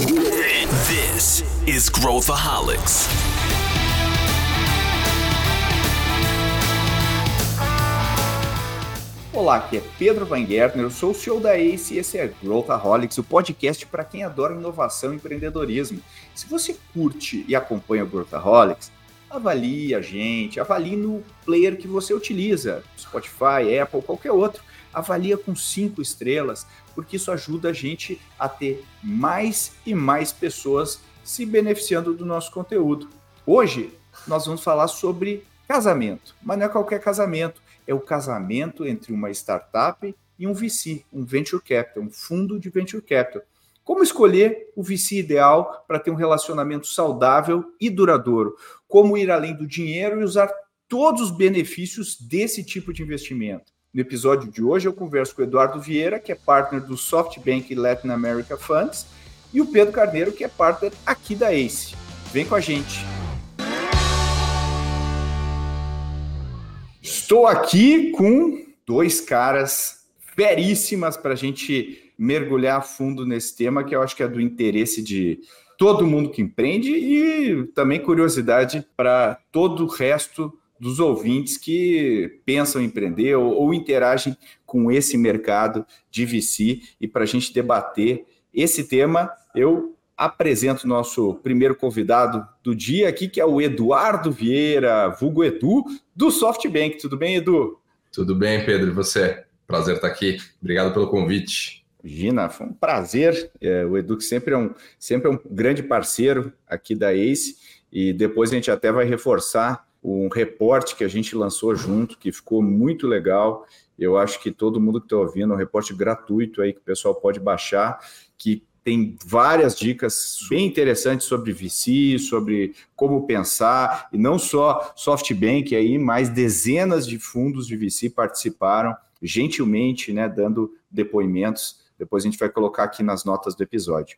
This is Growthaholics. Olá, aqui é Pedro Van Gertner, eu sou o CEO da ACE e esse é Growthaholics, o podcast para quem adora inovação e empreendedorismo. Se você curte e acompanha o Growthaholics, avalie a gente, avalie no player que você utiliza, Spotify, Apple, qualquer outro. Avalia com cinco estrelas, porque isso ajuda a gente a ter mais e mais pessoas se beneficiando do nosso conteúdo. Hoje nós vamos falar sobre casamento, mas não é qualquer casamento, é o casamento entre uma startup e um VC, um venture capital, um fundo de venture capital. Como escolher o VC ideal para ter um relacionamento saudável e duradouro? Como ir além do dinheiro e usar todos os benefícios desse tipo de investimento? No episódio de hoje, eu converso com o Eduardo Vieira, que é partner do SoftBank Latin America Funds, e o Pedro Carneiro, que é partner aqui da ACE. Vem com a gente. Estou aqui com dois caras veríssimas para a gente mergulhar a fundo nesse tema, que eu acho que é do interesse de todo mundo que empreende e também curiosidade para todo o resto dos ouvintes que pensam em empreender ou, ou interagem com esse mercado de VC. E para a gente debater esse tema, eu apresento nosso primeiro convidado do dia aqui, que é o Eduardo Vieira, vulgo Edu, do SoftBank. Tudo bem, Edu? Tudo bem, Pedro. E você? Prazer estar aqui. Obrigado pelo convite. Gina, foi um prazer. É, o Edu que sempre é, um, sempre é um grande parceiro aqui da ACE e depois a gente até vai reforçar um reporte que a gente lançou junto, que ficou muito legal. Eu acho que todo mundo que está ouvindo, um reporte gratuito aí que o pessoal pode baixar, que tem várias dicas bem interessantes sobre VC, sobre como pensar, e não só SoftBank aí, mas dezenas de fundos de VC participaram gentilmente, né, dando depoimentos depois a gente vai colocar aqui nas notas do episódio.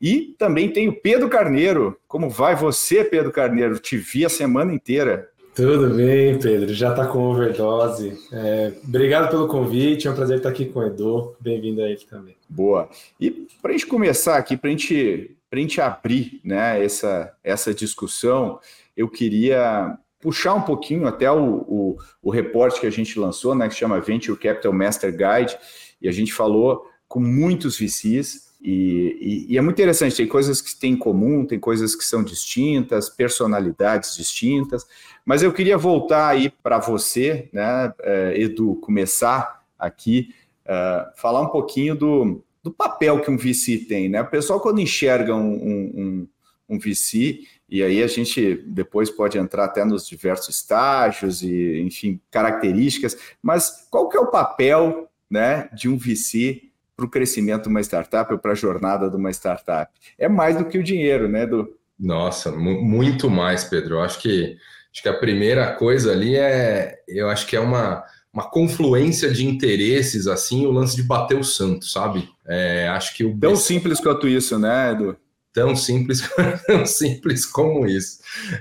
E também tem o Pedro Carneiro. Como vai você, Pedro Carneiro? Te vi a semana inteira. Tudo bem, Pedro. Já está com overdose. É, obrigado pelo convite. É um prazer estar aqui com o Edu. Bem-vindo a ele também. Boa. E para a gente começar aqui, para gente, a gente abrir né, essa, essa discussão, eu queria puxar um pouquinho até o, o, o reporte que a gente lançou, né, que chama Venture Capital Master Guide, e a gente falou com muitos VCs. E, e, e, é muito interessante, tem coisas que têm em comum, tem coisas que são distintas, personalidades distintas, mas eu queria voltar aí para você, né, eh, Edu, começar aqui, uh, falar um pouquinho do, do papel que um VC tem, né? O pessoal, quando enxerga um, um, um VC, e aí a gente depois pode entrar até nos diversos estágios e, enfim, características, mas qual que é o papel né, de um VC para o crescimento de uma startup ou para a jornada de uma startup. É mais do que o dinheiro, né, Edu? Nossa, muito mais, Pedro. Eu acho que, acho que a primeira coisa ali é, eu acho que é uma, uma confluência de interesses, assim, o lance de bater o santo, sabe? É, acho que o Tão simples quanto isso, né, Edu? Tão simples, tão simples como isso.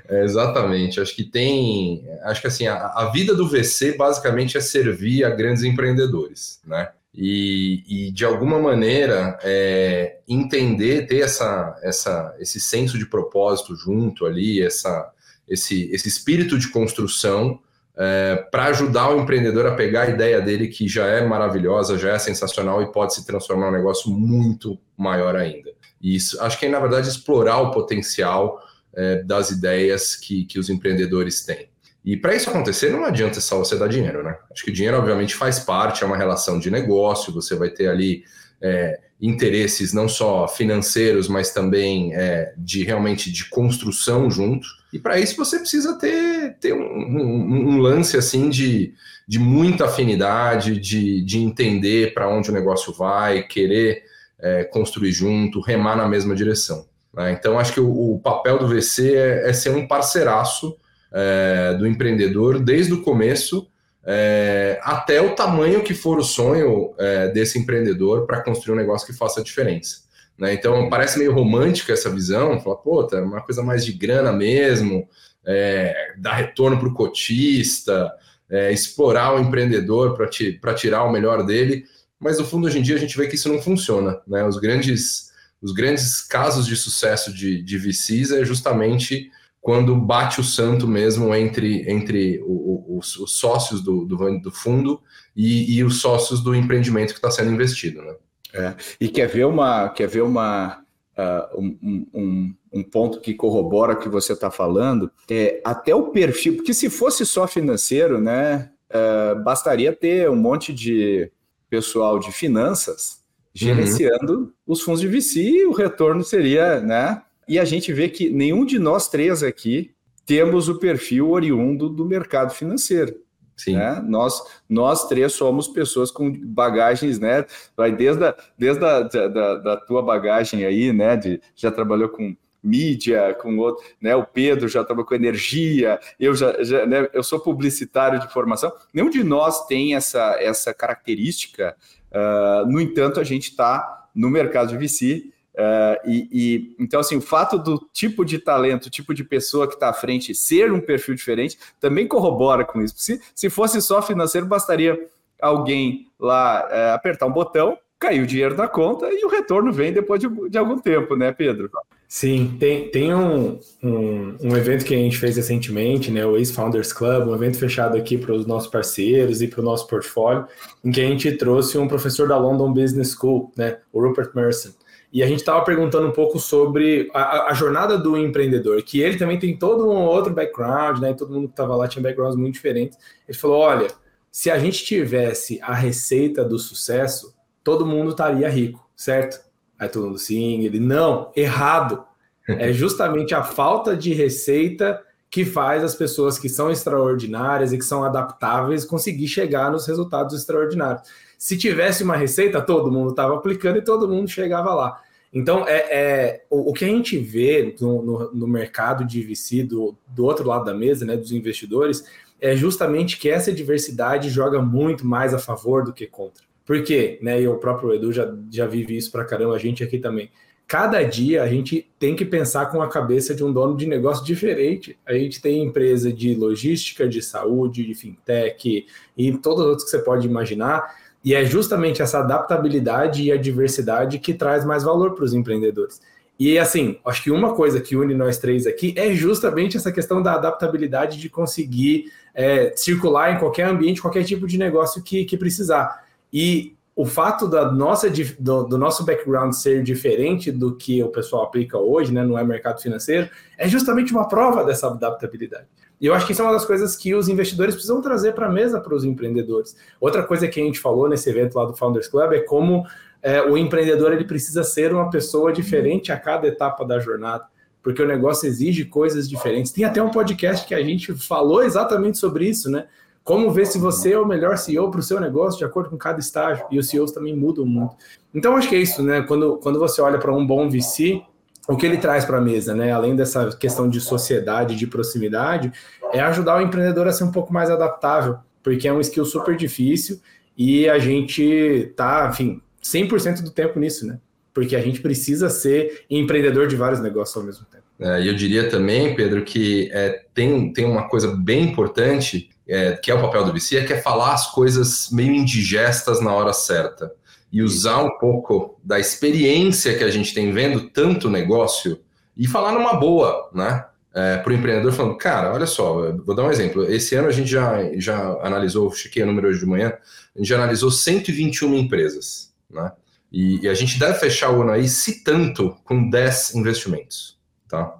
É, exatamente. Acho que tem. Acho que assim, a, a vida do VC basicamente é servir a grandes empreendedores, né? E, e de alguma maneira é, entender, ter essa, essa, esse senso de propósito junto ali, essa, esse, esse espírito de construção é, para ajudar o empreendedor a pegar a ideia dele que já é maravilhosa, já é sensacional e pode se transformar em um negócio muito maior ainda. E isso, acho que é, na verdade, explorar o potencial é, das ideias que, que os empreendedores têm. E para isso acontecer, não adianta só você dar dinheiro, né? Acho que o dinheiro, obviamente, faz parte, é uma relação de negócio, você vai ter ali é, interesses não só financeiros, mas também é, de realmente de construção junto. E para isso você precisa ter, ter um, um, um, lance assim de, de muita afinidade, de, de entender para onde o negócio vai, querer é, construir junto, remar na mesma direção. Né? Então, acho que o, o papel do VC é, é ser um parceiraço é, do empreendedor desde o começo é, até o tamanho que for o sonho é, desse empreendedor para construir um negócio que faça a diferença. Né? Então parece meio romântica essa visão, fala, pô, tá uma coisa mais de grana mesmo, é, dar retorno para o cotista, é, explorar o empreendedor para ti, tirar o melhor dele, mas no fundo hoje em dia a gente vê que isso não funciona. Né? Os grandes os grandes casos de sucesso de, de VCs é justamente quando bate o santo mesmo entre, entre o, o, os, os, sócios do, do, do fundo e, e, os sócios do empreendimento que está sendo investido. Né? É. E quer ver uma, quer ver uma, uh, um, um, um, ponto que corrobora o que você está falando? É, até o perfil, porque se fosse só financeiro, né, uh, bastaria ter um monte de pessoal de finanças gerenciando uhum. os fundos de VC e o retorno seria, né? E a gente vê que nenhum de nós três aqui temos o perfil oriundo do mercado financeiro. Sim. Né? Nós, nós três somos pessoas com bagagens, né? Vai desde a, desde a da, da tua bagagem aí, né? De, já trabalhou com mídia, com outro, né? O Pedro já trabalhou com energia, eu já, já né? eu sou publicitário de formação. Nenhum de nós tem essa, essa característica. Uh, no entanto, a gente está no mercado de VC Uh, e, e, então, assim, o fato do tipo de talento, tipo de pessoa que está à frente ser um perfil diferente, também corrobora com isso. Se, se fosse só financeiro, bastaria alguém lá uh, apertar um botão, cair o dinheiro na conta e o retorno vem depois de, de algum tempo, né, Pedro? Sim, tem, tem um, um, um, evento que a gente fez recentemente, né, o Ace Founders Club, um evento fechado aqui para os nossos parceiros e para o nosso portfólio, em que a gente trouxe um professor da London Business School, né, o Rupert Merson. E a gente estava perguntando um pouco sobre a, a, jornada do empreendedor, que ele também tem todo um outro background, né? Todo mundo que estava lá tinha backgrounds muito diferentes. Ele falou: olha, se a gente tivesse a receita do sucesso, todo mundo estaria rico, certo? Aí todo mundo sim, ele não, errado. É justamente a falta de receita que faz as pessoas que são extraordinárias e que são adaptáveis conseguir chegar nos resultados extraordinários. Se tivesse uma receita, todo mundo estava aplicando e todo mundo chegava lá. Então, é, é o, o, que a gente vê no, no, no, mercado de VC do, do outro lado da mesa, né, dos investidores, é justamente que essa diversidade joga muito mais a favor do que contra. Por quê? Né, e o próprio Edu já, já vive isso para caramba, a gente aqui também. Cada dia a gente tem que pensar com a cabeça de um dono de negócio diferente. A gente tem empresa de logística, de saúde, de fintech e todas as outras que você pode imaginar e é justamente essa adaptabilidade e a diversidade que traz mais valor para os empreendedores. E assim, acho que uma coisa que une nós três aqui é justamente essa questão da adaptabilidade de conseguir é, circular em qualquer ambiente, qualquer tipo de negócio que, que precisar. E o fato da nossa, do, do, nosso background ser diferente do que o pessoal aplica hoje, né, não é mercado financeiro, é justamente uma prova dessa adaptabilidade. E eu acho que isso é uma das coisas que os investidores precisam trazer para a mesa para os empreendedores. Outra coisa que a gente falou nesse evento lá do Founders Club é como é, o empreendedor ele precisa ser uma pessoa diferente a cada etapa da jornada, porque o negócio exige coisas diferentes. Tem até um podcast que a gente falou exatamente sobre isso, né? Como ver se você é o melhor CEO para o seu negócio de acordo com cada estágio. E os CEOs também mudam muito. Então, acho que é isso, né? Quando, quando você olha para um bom VC, o que ele traz para a mesa, né? Além dessa questão de sociedade, de proximidade, é ajudar o empreendedor a ser um pouco mais adaptável, porque é um skill super difícil e a gente tá, enfim, 100% do tempo nisso, né? Porque a gente precisa ser empreendedor de vários negócios ao mesmo tempo. É, e eu diria também, Pedro, que é, tem, tem uma coisa bem importante, é, que é o papel do VC, é que é falar as coisas meio indigestas na hora certa e usar um pouco da experiência que a gente tem vendo tanto negócio e falar numa boa, né? É, para o empreendedor falando, cara, olha só, vou dar um exemplo. Esse ano a gente já, já analisou, chequei o número hoje de manhã, a gente já analisou 121 empresas, né? E, e a gente deve fechar o ano aí, se tanto, com 10 investimentos, tá?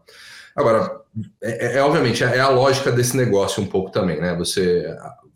Agora, é, é, é obviamente, é, é a lógica desse negócio um pouco também, né? Você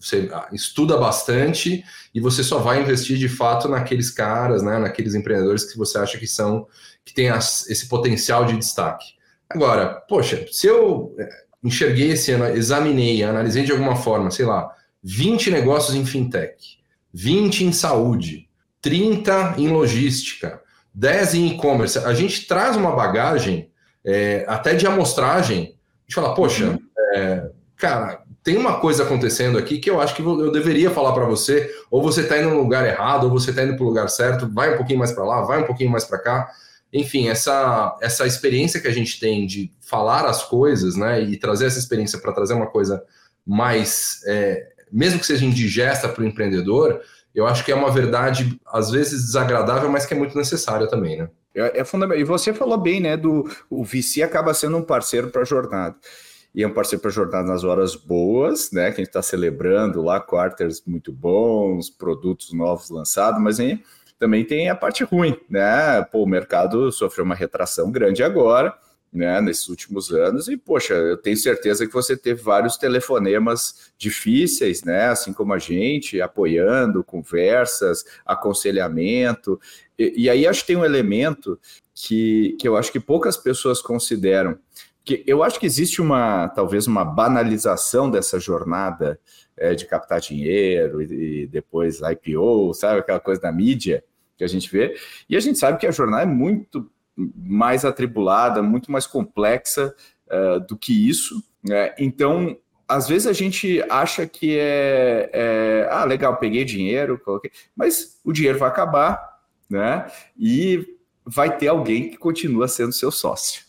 você ah, estuda bastante e você só vai investir de fato naqueles caras, né, naqueles empreendedores que você acha que são que tem as, esse potencial de destaque. Agora, poxa, se eu é, enxerguei esse ano, examinei, analisei de alguma forma, sei lá, 20 negócios em fintech, 20 em saúde, 30 em logística, 10 em e-commerce, a gente traz uma bagagem é, até de amostragem, de falar, poxa, é, cara, tem uma coisa acontecendo aqui que eu acho que eu deveria falar para você, ou você está indo no lugar errado, ou você está indo para o lugar certo, vai um pouquinho mais para lá, vai um pouquinho mais para cá. Enfim, essa, essa experiência que a gente tem de falar as coisas, né, e trazer essa experiência para trazer uma coisa mais, é, mesmo que seja indigesta para o empreendedor, eu acho que é uma verdade, às vezes desagradável, mas que é muito necessária também, né? É, é fundamental. E você falou bem, né? Do o VC acaba sendo um parceiro para a jornada. E é um para jornada nas horas boas, né? Que a gente está celebrando lá, quarters muito bons, produtos novos lançados, mas hein, também tem a parte ruim, né? Pô, o mercado sofreu uma retração grande agora né, nesses últimos anos. E, poxa, eu tenho certeza que você teve vários telefonemas difíceis, né, assim como a gente, apoiando, conversas, aconselhamento. E, e aí acho que tem um elemento que, que eu acho que poucas pessoas consideram. Que eu acho que existe uma, talvez, uma banalização dessa jornada é, de captar dinheiro e, e depois IPO, sabe, aquela coisa da mídia que a gente vê. E a gente sabe que a jornada é muito mais atribulada, muito mais complexa uh, do que isso. Né? Então, às vezes a gente acha que é, é, ah, legal, peguei dinheiro, coloquei, mas o dinheiro vai acabar, né? E vai ter alguém que continua sendo seu sócio.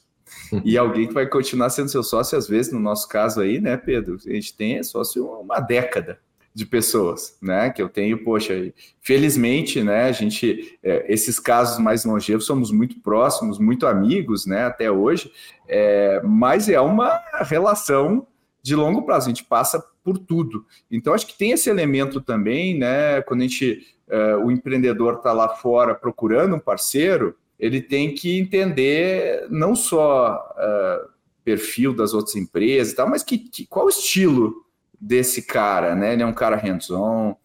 E alguém que vai continuar sendo seu sócio, às vezes, no nosso caso aí, né, Pedro? A gente tem sócio uma década, de pessoas, né? Que eu tenho, poxa, felizmente, né? A gente, é, esses casos mais longevos, somos muito próximos, muito amigos, né? Até hoje, é, mas é uma relação de longo prazo, a gente passa por tudo. Então, acho que tem esse elemento também, né? Quando a gente, é, o empreendedor está lá fora procurando um parceiro, ele tem que entender não só uh, perfil das outras empresas e tal, mas que, que qual o estilo desse cara, né? Ele é um cara hands-on,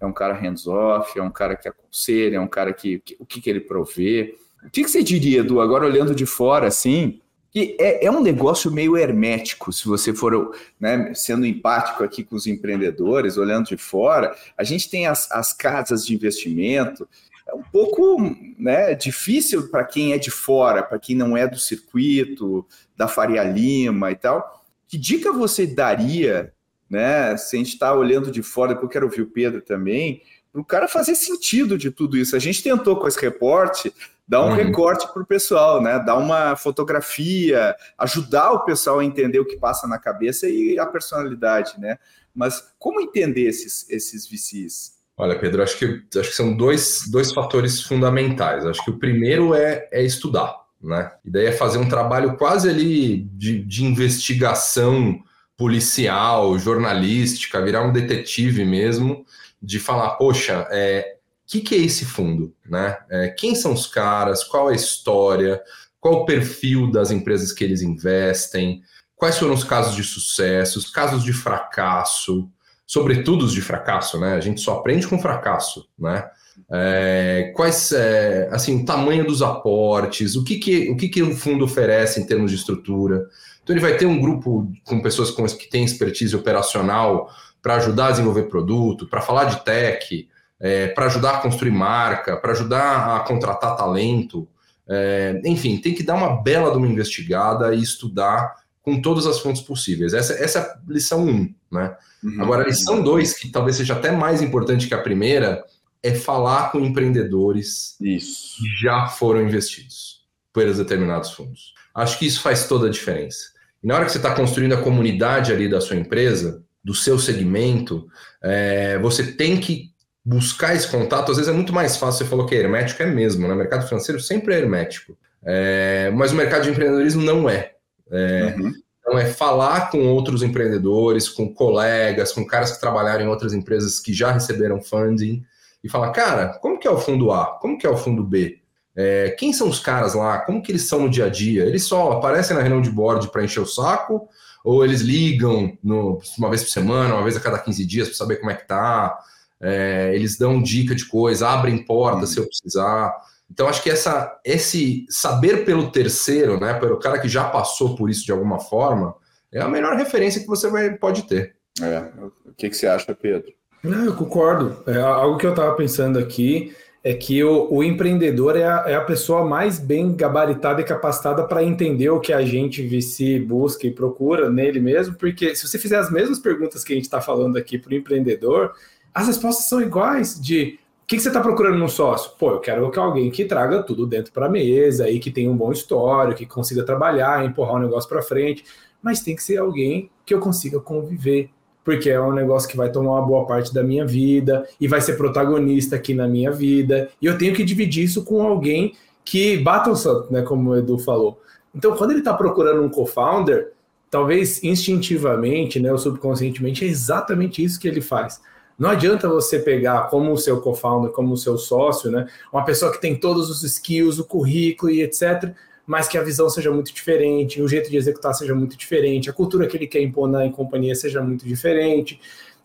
é um cara hands-off, é um cara que aconselha, é um cara que, que o que, que ele provê. O que, que você diria, Edu, agora olhando de fora, assim, que é, é, um negócio meio hermético, se você for né, sendo empático aqui com os empreendedores, olhando de fora, a gente tem as, as casas de investimento, é um pouco né, difícil para quem é de fora, para quem não é do circuito, da Faria Lima e tal. Que dica você daria né? Se a gente está olhando de fora, depois eu quero ouvir o Pedro também, para o cara fazer sentido de tudo isso. A gente tentou com esse reporte dar um uhum. recorte para o pessoal, né? Dar uma fotografia, ajudar o pessoal a entender o que passa na cabeça e a personalidade, né? Mas como entender esses, esses VCs? Olha, Pedro, acho que, acho que são dois, dois fatores fundamentais. Acho que o primeiro é, é estudar, né? E daí é fazer um trabalho quase ali de, de investigação policial, jornalística, virar um detetive mesmo, de falar, poxa, é, que, que é esse fundo? Né? É, quem são os caras? Qual é a história? Qual o perfil das empresas que eles investem? Quais foram os casos de sucesso, os casos de fracasso, sobretudo os de fracasso, né? A gente só aprende com fracasso, né? É, quais, é, assim, o tamanho dos aportes, o que que, o que que o fundo oferece em termos de estrutura, então ele vai ter um grupo com pessoas com, que têm expertise operacional para ajudar a desenvolver produto, para falar de tech, é, para ajudar a construir marca, para ajudar a contratar talento. É, enfim, tem que dar uma bela de uma investigada e estudar com todas as fontes possíveis. Essa, essa é a lição 1. Um, né? Uhum. Agora, a lição 2, que talvez seja até mais importante que a primeira, é falar com empreendedores isso. que já foram investidos por determinados fundos. Acho que isso faz toda a diferença. E na hora que você está construindo a comunidade ali da sua empresa, do seu segmento, é, você tem que buscar esse contato. Às vezes é muito mais fácil, você falou que é hermético, é mesmo, né? O mercado financeiro sempre é hermético. É, mas o mercado de empreendedorismo não é. É uhum. Então é falar com outros empreendedores, com colegas, com caras que trabalharam em outras empresas que já receberam funding e falar, cara, como que é o fundo A? Como que é o fundo B? É, quem são os caras lá? Como que eles são no dia a dia? Eles só aparecem na reunião de board para encher o saco? Ou eles ligam no, uma vez por semana, uma vez a cada 15 dias para saber como é que tá? É, eles dão dica de coisa, abrem porta uhum. se eu precisar. Então, acho que essa, esse saber pelo terceiro, né, pelo cara que já passou por isso de alguma forma, é a melhor referência que você vai, pode ter. É. O que, que você acha, Pedro? Não, eu concordo. É algo que eu estava pensando aqui é que o, o empreendedor é a, é a, pessoa mais bem gabaritada e capacitada para entender o que a gente VC busca e procura nele mesmo, porque se você fizer as mesmas perguntas que a gente está falando aqui para o empreendedor, as respostas são iguais de o que, que, você está procurando num sócio? Pô, eu quero que alguém que traga tudo dentro para a mesa e que tenha um bom histórico, que consiga trabalhar, empurrar o negócio para frente, mas tem que ser alguém que eu consiga conviver, porque é um negócio que vai tomar uma boa parte da minha vida e vai ser protagonista aqui na minha vida. E eu tenho que dividir isso com alguém que batam o santo, né, como o Edu falou. Então, quando ele está procurando um co-founder, talvez instintivamente, né, ou subconscientemente, é exatamente isso que ele faz. Não adianta você pegar como o seu co-founder, como o seu sócio, né, uma pessoa que tem todos os skills, o currículo e etc., mas que a visão seja muito diferente, o jeito de executar seja muito diferente, a cultura que ele quer impor na companhia seja muito diferente.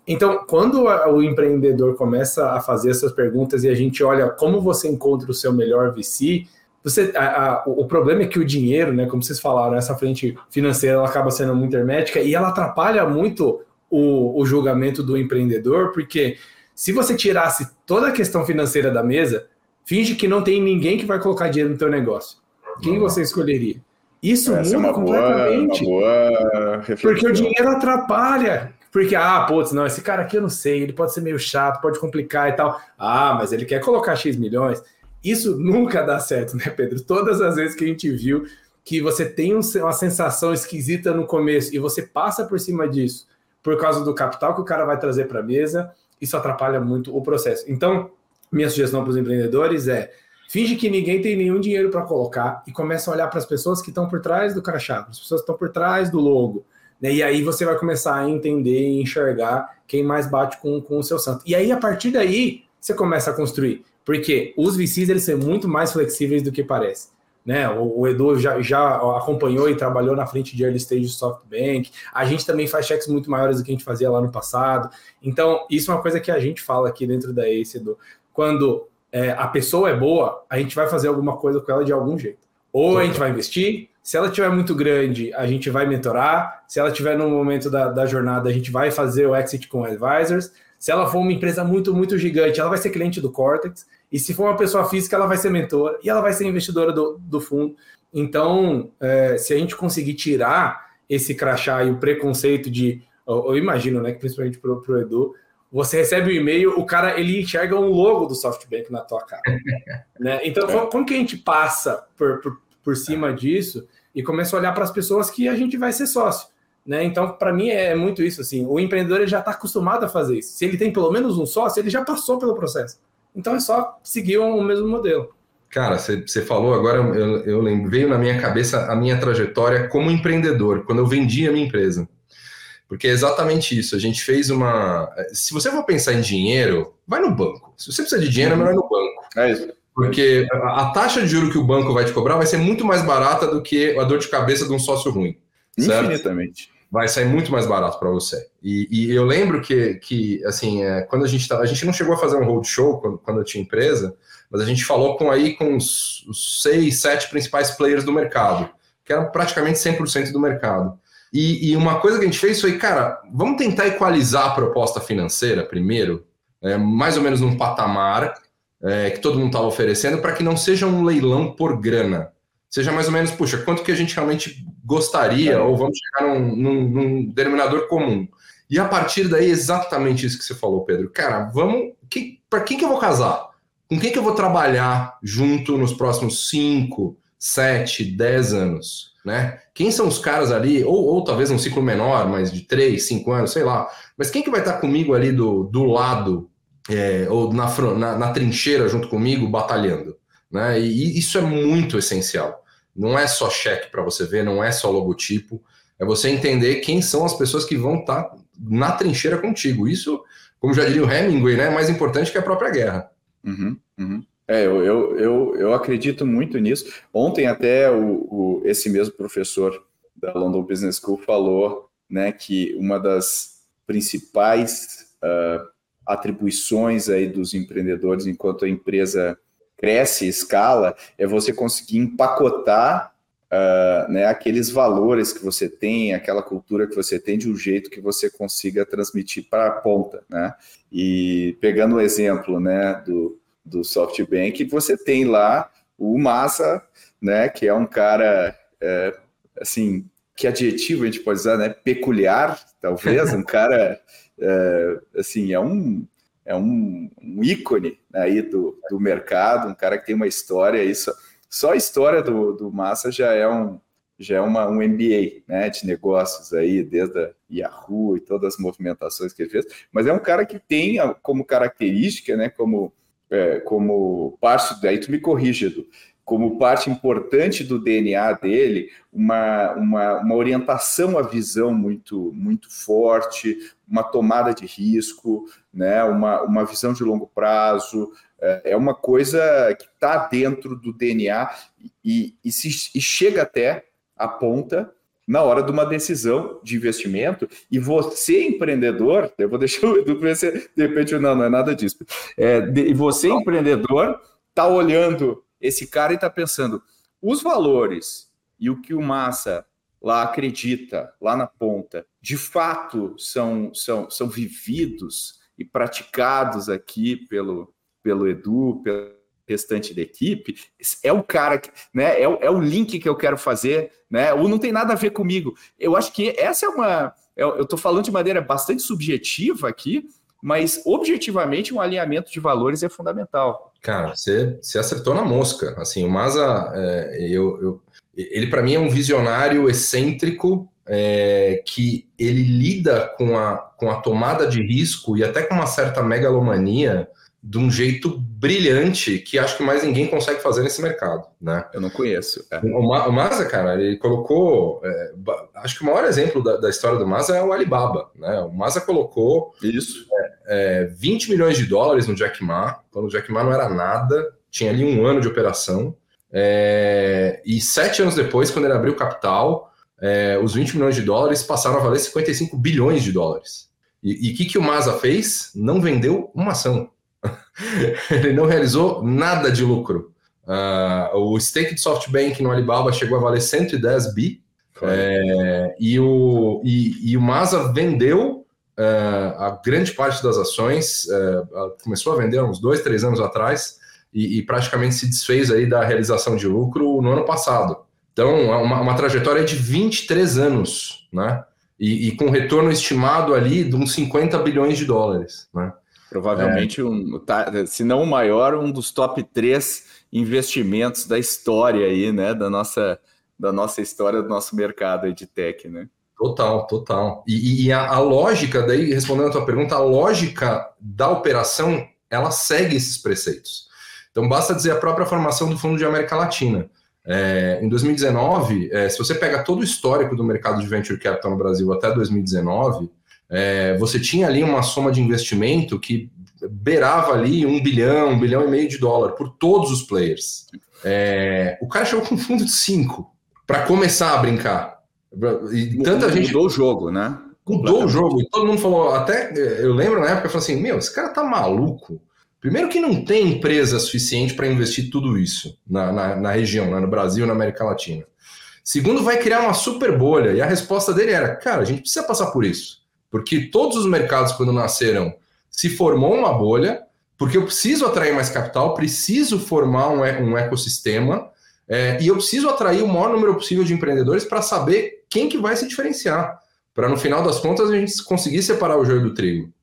Então, quando o empreendedor começa a fazer essas perguntas e a gente olha como você encontra o seu melhor VC, você, a, a, o problema é que o dinheiro, né, como vocês falaram, essa frente financeira ela acaba sendo muito hermética e ela atrapalha muito o, o julgamento do empreendedor, porque se você tirasse toda a questão financeira da mesa, finge que não tem ninguém que vai colocar dinheiro no teu negócio. Quem você escolheria? Isso Essa muda é completamente. Boa, boa porque o dinheiro atrapalha. Porque, ah, putz, não, esse cara aqui eu não sei, ele pode ser meio chato, pode complicar e tal. Ah, mas ele quer colocar X milhões. Isso nunca dá certo, né, Pedro? Todas as vezes que a gente viu que você tem uma sensação esquisita no começo e você passa por cima disso por causa do capital que o cara vai trazer para a mesa, isso atrapalha muito o processo. Então, minha sugestão para os empreendedores é Finge que ninguém tem nenhum dinheiro para colocar e começa a olhar para as pessoas que estão por trás do crachá, as pessoas que estão por trás do logo. Né? E aí você vai começar a entender e enxergar quem mais bate com, com o seu santo. E aí, a partir daí, você começa a construir. Porque os VCs eles são muito mais flexíveis do que parece. Né? O, Edu já, já acompanhou e trabalhou na frente de early stage do SoftBank. A gente também faz cheques muito maiores do que a gente fazia lá no passado. Então, isso é uma coisa que a gente fala aqui dentro da Ace, Edu. Quando é, a pessoa é boa, a gente vai fazer alguma coisa com ela de algum jeito. Ou a gente vai investir, se ela tiver muito grande, a gente vai mentorar, se ela tiver no momento da, da jornada, a gente vai fazer o exit com advisors. Se ela for uma empresa muito, muito gigante, ela vai ser cliente do Cortex. E se for uma pessoa física, ela vai ser mentora e ela vai ser investidora do, do fundo. Então, é, se a gente conseguir tirar esse crachá e o preconceito de. Eu, eu imagino, né, que principalmente para o Edu, você recebe o um e-mail, o cara ele enxerga um logo do SoftBank na tua cara. né? Então, é. como que a gente passa por, por, por cima é. disso e começa a olhar para as pessoas que a gente vai ser sócio? Né? Então, para mim é muito isso. Assim, o empreendedor já está acostumado a fazer isso. Se ele tem pelo menos um sócio, ele já passou pelo processo. Então é só seguir o mesmo modelo. Cara, você falou agora, eu, eu lembro, veio na minha cabeça a minha trajetória como empreendedor, quando eu vendi a minha empresa. Porque é exatamente isso. A gente fez uma. Se você for pensar em dinheiro, vai no banco. Se você precisa de dinheiro, é melhor no banco. É isso. Porque a taxa de juro que o banco vai te cobrar vai ser muito mais barata do que a dor de cabeça de um sócio ruim. Certo? Vai sair muito mais barato para você. E, e, eu lembro que, que assim, é, quando a gente estava. A gente não chegou a fazer um roadshow quando, quando eu tinha empresa, mas a gente falou com aí com os, os seis, sete principais players do mercado, que eram praticamente 100% do mercado. E, e, uma coisa que a gente fez foi, cara, vamos tentar equalizar a proposta financeira primeiro, é, mais ou menos num patamar é, que todo mundo estava oferecendo, para que não seja um leilão por grana. Seja mais ou menos, puxa, quanto que a gente realmente gostaria, é. ou vamos chegar num, num, num, denominador comum. E a partir daí, exatamente isso que você falou, Pedro. Cara, vamos. Que, para quem que eu vou casar? Com quem que eu vou trabalhar junto nos próximos 5, 7, 10 anos? né? Quem são os caras ali, ou, ou talvez um ciclo menor, mas de 3, 5 anos, sei lá. Mas quem que vai estar comigo ali do, do lado, é, ou na, na, na, trincheira junto comigo, batalhando? Né? E, e isso é muito essencial. Não é só cheque para você ver, não é só logotipo, é você entender quem são as pessoas que vão estar na trincheira contigo. Isso, como já diria o Hemingway, né, é mais importante que a própria guerra. Uhum, uhum. É, eu, eu, eu, eu, acredito muito nisso. Ontem até o, o, esse mesmo professor da London Business School falou né, que uma das principais uh, atribuições aí dos empreendedores enquanto a empresa cresce, escala, é você conseguir empacotar uh, né, aqueles valores que você tem, aquela cultura que você tem de um jeito que você consiga transmitir para a ponta. Né? E pegando o exemplo né, do, do SoftBank, você tem lá o Massa, né, que é um cara, é, assim, que adjetivo a gente pode usar, né, peculiar, talvez, um cara, é, assim, é um, é um, um ícone aí do, do mercado, um cara que tem uma história, isso, só a história do, do Massa já é um, já é uma, um MBA né, de negócios aí, desde a Yahoo e todas as movimentações que ele fez, mas é um cara que tem como característica, né, como é, como parte, daí tu me corrige, Edu, como parte importante do DNA dele, uma, uma, uma orientação à visão muito, muito forte, uma tomada de risco, né, uma, uma visão de longo prazo. É, é uma coisa que está dentro do DNA e, e, se, e chega até a ponta na hora de uma decisão de investimento. E você, empreendedor, eu vou deixar o Edu ver se de repente não, não é nada disso. É, e você, empreendedor, está olhando esse cara e está pensando: os valores e o que o Massa lá acredita, lá na ponta, de fato são, são, são vividos e praticados aqui pelo, pelo Edu, pelo restante da equipe, é o cara, que, né? É, é o link que eu quero fazer, né? Ou não tem nada a ver comigo. Eu acho que essa é uma. Eu estou falando de maneira bastante subjetiva aqui, mas objetivamente um alinhamento de valores é fundamental. Cara, você, você acertou na mosca. Assim, o Maza, é, eu, eu, ele para mim é um visionário excêntrico é, que ele lida com a, com a tomada de risco e até com uma certa megalomania de um jeito brilhante que acho que mais ninguém consegue fazer nesse mercado, né? Eu não conheço. É. O, Ma o Maza, cara, ele colocou, é, acho que o maior exemplo da, da, história do Maza é o Alibaba, né? O Maza colocou isso é, 20 é, milhões de dólares no Jack Ma, quando o Jack Ma não era nada, tinha ali um ano de operação, é, e sete anos depois, quando ele abriu capital, é, os 20 milhões de dólares passaram a valer 55 bilhões de dólares. E o que, que o Maza fez? Não vendeu uma ação. ele não realizou nada de lucro. Uh, o stake de SoftBank no Alibaba chegou a valer 110 bi. É, e, o, e, e, o Masa vendeu uh, a grande parte das ações, uh, começou a vender uns dois, três anos atrás e, e, praticamente se desfez aí da realização de lucro no ano passado. Então, é uma, uma trajetória de 23 anos, né? E, e, com retorno estimado ali de uns 50 bilhões de dólares, né? Provavelmente, é. um, tá, se não o maior, um dos top três investimentos da história aí, né? Da nossa, da nossa história, do nosso mercado de tech, né? Total, total. E, e a, a, lógica, daí, respondendo a tua pergunta, a lógica da operação, ela segue esses preceitos. Então, basta dizer a própria formação do Fundo de América Latina. É, em 2019, é, se você pega todo o histórico do mercado de venture capital no Brasil até 2019, é, você tinha ali uma soma de investimento que beirava ali um bilhão, um bilhão e meio de dólar por todos os players. É, o cara chegou com um fundo de cinco para começar a brincar. E tanta gente mudou o jogo, né? Mudou o jogo. E todo mundo falou, até eu lembro na época, eu falei assim: meu, esse cara tá maluco. Primeiro que não tem empresa suficiente para investir tudo isso na, na, na região, né, no Brasil, na América Latina. Segundo, vai criar uma super bolha. E a resposta dele era: cara, a gente precisa passar por isso. Porque todos os mercados, quando nasceram, se formou uma bolha, porque eu preciso atrair mais capital, preciso formar um, um ecossistema é, e eu preciso atrair o maior número possível de empreendedores para saber quem que vai se diferenciar. Para no final das contas a gente conseguir separar o joio do trigo.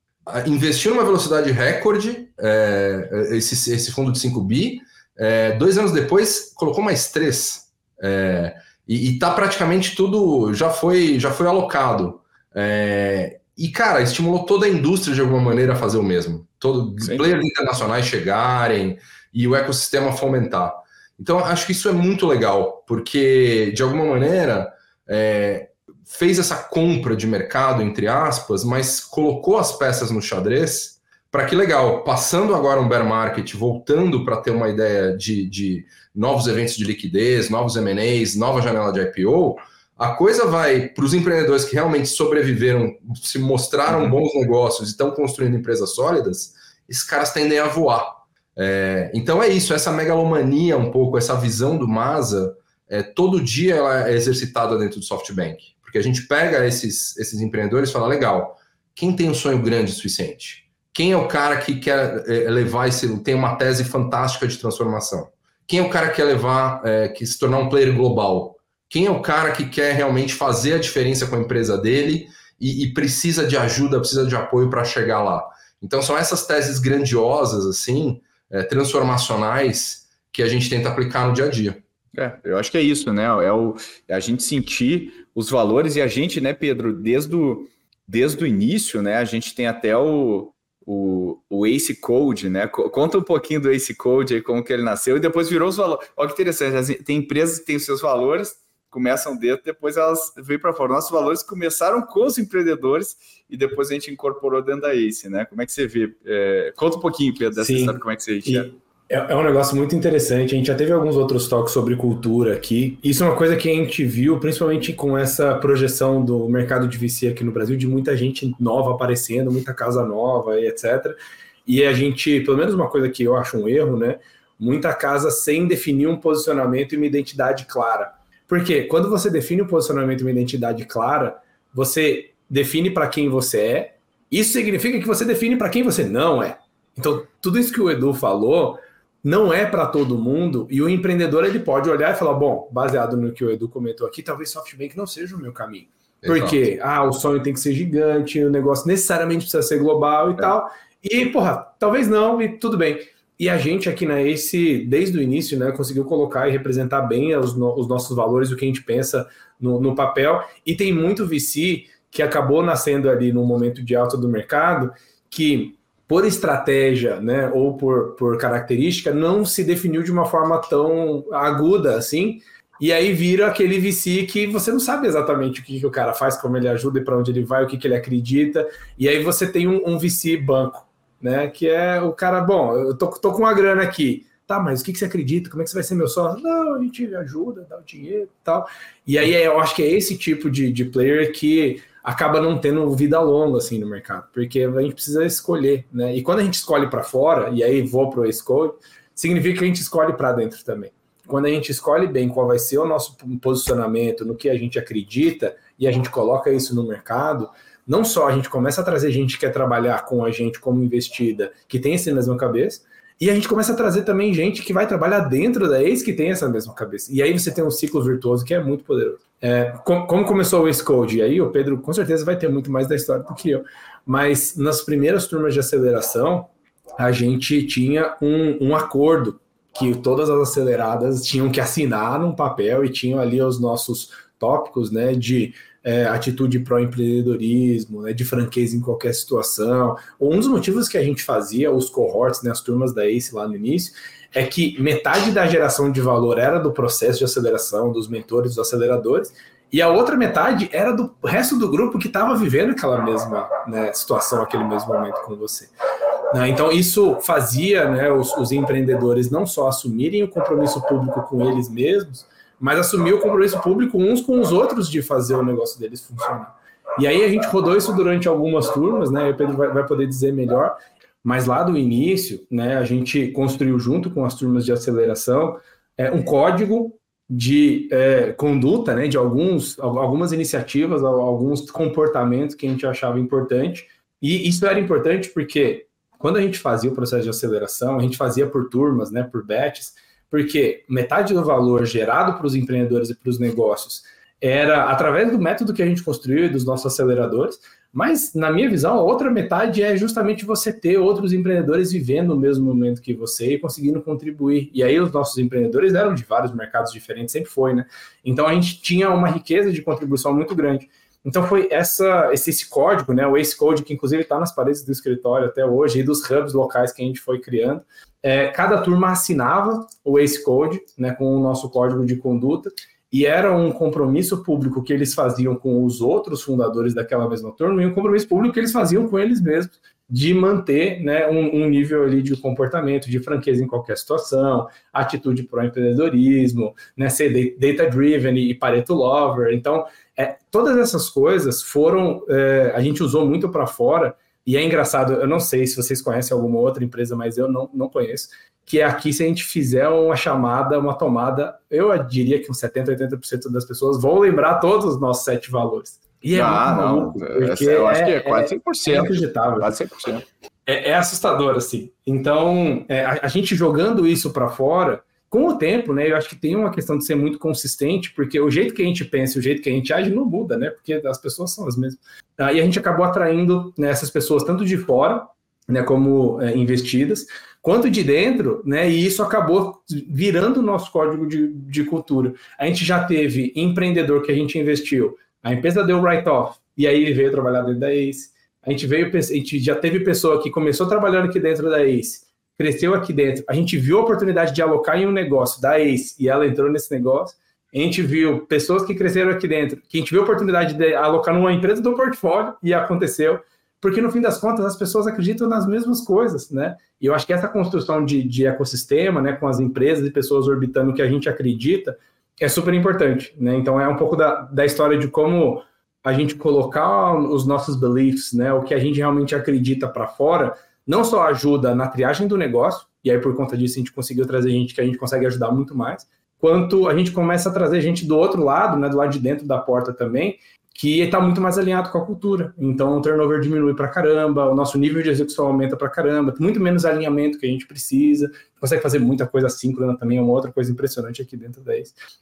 Investir numa velocidade recorde, é, esse, esse fundo de 5 bi, é, dois anos depois colocou mais três. É, e está praticamente tudo já foi já foi alocado. É, e, cara, estimulou toda a indústria de alguma maneira a fazer o mesmo. Todo Sim. players internacionais chegarem e o ecossistema fomentar. Então, acho que isso é muito legal, porque, de alguma maneira, é, fez essa compra de mercado, entre aspas, mas colocou as peças no xadrez para que legal, passando agora um bear market, voltando para ter uma ideia de, de novos eventos de liquidez, novos M&As, nova janela de IPO, a coisa vai para os empreendedores que realmente sobreviveram, se mostraram uhum. bons negócios e estão construindo empresas sólidas, esses caras tendem a voar. É, então é isso, essa megalomania um pouco, essa visão do Masa, é, todo dia ela é exercitada dentro do SoftBank. Porque a gente pega esses, esses empreendedores e fala, legal, quem tem um sonho grande o suficiente? Quem é o cara que quer é, levar esse, tem uma tese fantástica de transformação? Quem é o cara que quer levar, é, que se tornar um player global? Quem é o cara que quer realmente fazer a diferença com a empresa dele e, e precisa de ajuda, precisa de apoio para chegar lá? Então são essas teses grandiosas, assim, é, transformacionais, que a gente tenta aplicar no dia a dia. É, eu acho que é isso, né? É, o, é a gente sentir os valores e a gente, né, Pedro, desde o, desde o início, né? A gente tem até o, o, o Ace Code, né? Conta um pouquinho do Ace Code aí, como que ele nasceu, e depois virou os valores. Olha que interessante, tem empresas que têm os seus valores, começam dentro, depois elas veio para fora. Nossos valores começaram com os empreendedores e depois a gente incorporou dentro da Ace, né? Como é que você vê? É, conta um pouquinho, Pedro, dessa Sim. história, como é que você enxerga. É, é um negócio muito interessante. A gente já teve alguns outros toques sobre cultura aqui. Isso é uma coisa que a gente viu, principalmente com essa projeção do mercado de VC aqui no Brasil, de muita gente nova aparecendo, muita casa nova e etc. E a gente, pelo menos uma coisa que eu acho um erro, né? Muita casa sem definir um posicionamento e uma identidade clara. Porque quando você define um posicionamento e uma identidade clara, você define para quem você é. Isso significa que você define para quem você não é. Então, tudo isso que o Edu falou não é para todo mundo e o empreendedor ele pode olhar e falar, bom, baseado no que o Edu comentou aqui, talvez SoftBank não seja o meu caminho. Porque, ah, o sonho tem que ser gigante, o negócio necessariamente precisa ser global e é. tal. E, porra, talvez não, e tudo bem. E a gente aqui na Ace, desde o início, né, conseguiu colocar e representar bem os, no, os nossos valores, o que a gente pensa no, no, papel. E tem muito VC que acabou nascendo ali no momento de alta do mercado, que por estratégia, né, ou por, por característica, não se definiu de uma forma tão aguda assim. E aí vira aquele VC que você não sabe exatamente o que, que o cara faz, como ele ajuda e para onde ele vai, o que, que ele acredita. E aí você tem um, um VC banco, né? Que é o cara, bom, eu tô, tô com uma grana aqui. Tá, mas o que, que você acredita? Como é que você vai ser meu sócio? Não, a gente ajuda, dá o dinheiro e tal. E aí eu acho que é esse tipo de, de player que acaba não tendo vida longa assim no mercado, porque a gente precisa escolher, né? E quando a gente escolhe para fora, e aí vou para o escolhe, significa que a gente escolhe para dentro também. Quando a gente escolhe bem qual vai ser o nosso posicionamento, no que a gente acredita, e a gente coloca isso no mercado, não só a gente começa a trazer gente que quer trabalhar com a gente como investida, que tem essa mesma cabeça, e a gente começa a trazer também gente que vai trabalhar dentro da ex que tem essa mesma cabeça. E aí você tem um ciclo virtuoso que é muito poderoso. É, com, como começou o Ace? E aí o Pedro com certeza vai ter muito mais da história do que eu. Mas nas primeiras turmas de aceleração, a gente tinha um, um acordo que todas as aceleradas tinham que assinar num papel e tinham ali os nossos tópicos né, de é, atitude pró-empreendedorismo, né, de franqueza em qualquer situação. Um dos motivos que a gente fazia os cohorts, né, as turmas da ACE lá no início, é que metade da geração de valor era do processo de aceleração, dos mentores, dos aceleradores, e a outra metade era do resto do grupo que estava vivendo aquela mesma né, situação, aquele mesmo momento com você. Né, então, isso fazia né, os, os empreendedores não só assumirem o compromisso público com eles mesmos, mas assumir o compromisso público uns com os outros de fazer o negócio deles funcionar. E aí a gente rodou isso durante algumas turmas, né? O Pedro vai, vai poder dizer melhor, mas lá do início, né, a gente construiu junto com as turmas de aceleração é, um código de é, conduta, né, de alguns, algumas iniciativas, alguns comportamentos que a gente achava importante. E isso era importante porque quando a gente fazia o processo de aceleração, a gente fazia por turmas, né, por batches, porque metade do valor gerado para os empreendedores e para os negócios era através do método que a gente construiu e dos nossos aceleradores, mas na minha visão, a outra metade é justamente você ter outros empreendedores vivendo o mesmo momento que você e conseguindo contribuir. E aí os nossos empreendedores eram de vários mercados diferentes, sempre foi, né? Então a gente tinha uma riqueza de contribuição muito grande. Então foi essa, esse, esse código, né, o Ace Code, que inclusive está nas paredes do escritório até hoje, e dos hubs locais que a gente foi criando, é, cada turma assinava o Ace Code, né, com o nosso código de conduta, e era um compromisso público que eles faziam com os outros fundadores daquela mesma turma, e um compromisso público que eles faziam com eles mesmos, de manter né, um, um, nível ali de comportamento, de franqueza em qualquer situação, atitude para o empreendedorismo, né, ser data-driven e Pareto Lover. Então, é, todas essas coisas foram, é, a gente usou muito para fora, e é engraçado, eu não sei se vocês conhecem alguma outra empresa, mas eu não, não conheço, que é aqui, se a gente fizer uma chamada, uma tomada, eu diria que uns 70%, 80% das pessoas vão lembrar todos os nossos sete valores. E é ah, muito maluco, porque eu acho que é quase 100%. É, é inacreditável. Quase 100%. É, é assustador, assim. Então, é, a, a, gente jogando isso para fora, com o tempo, né, eu acho que tem uma questão de ser muito consistente, porque o jeito que a gente pensa, o jeito que a gente age não muda, né, porque as pessoas são as mesmas. Ah, e a gente acabou atraindo né, essas pessoas tanto de fora, né, como é, investidas, quanto de dentro, né, e isso acabou virando o nosso código de, de cultura. A gente já teve empreendedor que a gente investiu, a empresa deu write-off, e aí ele veio trabalhar dentro da ACE, A gente veio, a gente já teve pessoa que começou trabalhando aqui dentro da ACE, cresceu aqui dentro. A gente viu a oportunidade de alocar em um negócio da ACE e ela entrou nesse negócio. A gente viu pessoas que cresceram aqui dentro, que a gente viu a oportunidade de alocar numa empresa do portfólio e aconteceu porque no fim das contas as pessoas acreditam nas mesmas coisas, né? E eu acho que essa construção de, de ecossistema, né, com as empresas e pessoas orbitando que a gente acredita, é super importante, né? Então é um pouco da, da história de como a gente colocar os nossos beliefs, né, o que a gente realmente acredita para fora, não só ajuda na triagem do negócio, e aí por conta disso a gente conseguiu trazer gente que a gente consegue ajudar muito mais, quanto a gente começa a trazer gente do outro lado, né, do lado de dentro da porta também, que está muito mais alinhado com a cultura. Então o turnover diminui para caramba, o nosso nível de execução aumenta para caramba, muito menos alinhamento que a gente precisa, consegue fazer muita coisa síncrona também, é uma outra coisa impressionante aqui dentro da.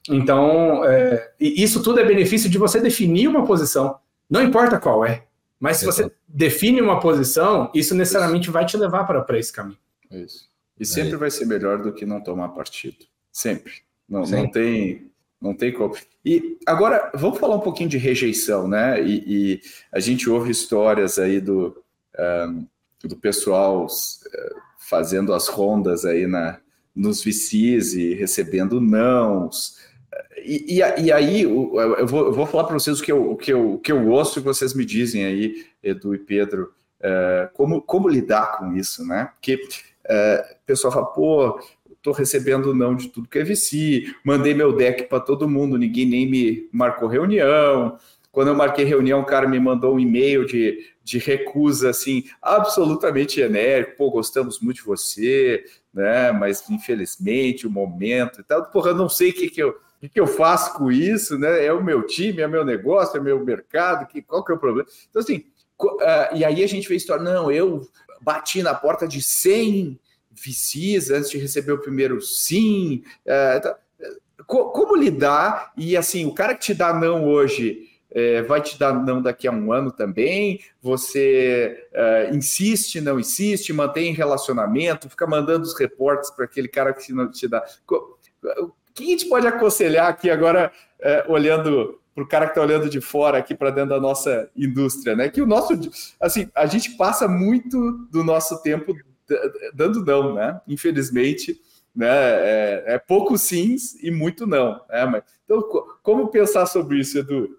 Então, é, isso tudo é benefício de você definir uma posição, não importa qual é, mas se você define uma posição, isso necessariamente vai te levar para esse caminho. Isso. E sempre é. vai ser melhor do que não tomar partido. Sempre. Não, não tem não tem como. E agora, vamos falar um pouquinho de rejeição, né? E, e a gente ouve histórias aí do, um, do pessoal uh, fazendo as rondas aí na, nos VCs e recebendo nãos. E, e, aí, eu vou, eu vou falar para vocês o que, eu, o, que eu, o que eu ouço e vocês me dizem aí, Edu e Pedro, uh, como, como lidar com isso, né? Porque uh, o pessoal fala, pô, estou recebendo não de tudo que é VC, mandei meu deck para todo mundo, ninguém nem me marcou reunião. Quando eu marquei reunião, o cara me mandou um e-mail de, de recusa, assim, absolutamente genérico. Pô, gostamos muito de você, né? Mas infelizmente o momento e tal. Porra, eu não sei o que, que eu. O que, eu faço com isso, né? É o meu time, é meu negócio, é meu mercado, que, qual que é o problema? Então, assim, uh, e aí a gente vê história, não, eu bati na porta de 100 VCs antes de receber o primeiro sim. É, tá, como lidar? E assim, o cara que te dá não hoje é, vai te dar não daqui a um ano também. Você é, insiste, não insiste, mantém relacionamento, fica mandando os reportes para aquele cara que não te dá. O que a gente pode aconselhar aqui agora, é, olhando para o cara que está olhando de fora aqui para dentro da nossa indústria, né? Que o nosso, assim, a gente passa muito do nosso tempo dando não, né? Infelizmente, né? É, é pouco sims e muito não. Né? Mas, então, como pensar sobre isso, Edu?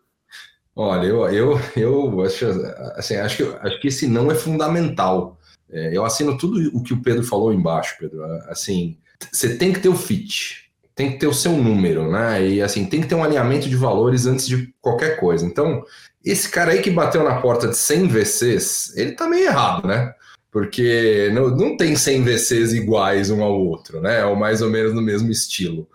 Olha, eu, eu, eu acho, assim, acho, que, acho que esse não é fundamental. É, eu assino tudo o que o Pedro falou embaixo, Pedro. Assim, você tem que ter o fit, tem que ter o seu número, né? E assim, tem que ter um alinhamento de valores antes de qualquer coisa. Então, esse cara aí que bateu na porta de 100 VCs, ele tá meio errado, né? porque não, não tem 100 VCs iguais um ao outro, né? Ou mais ou menos no mesmo estilo.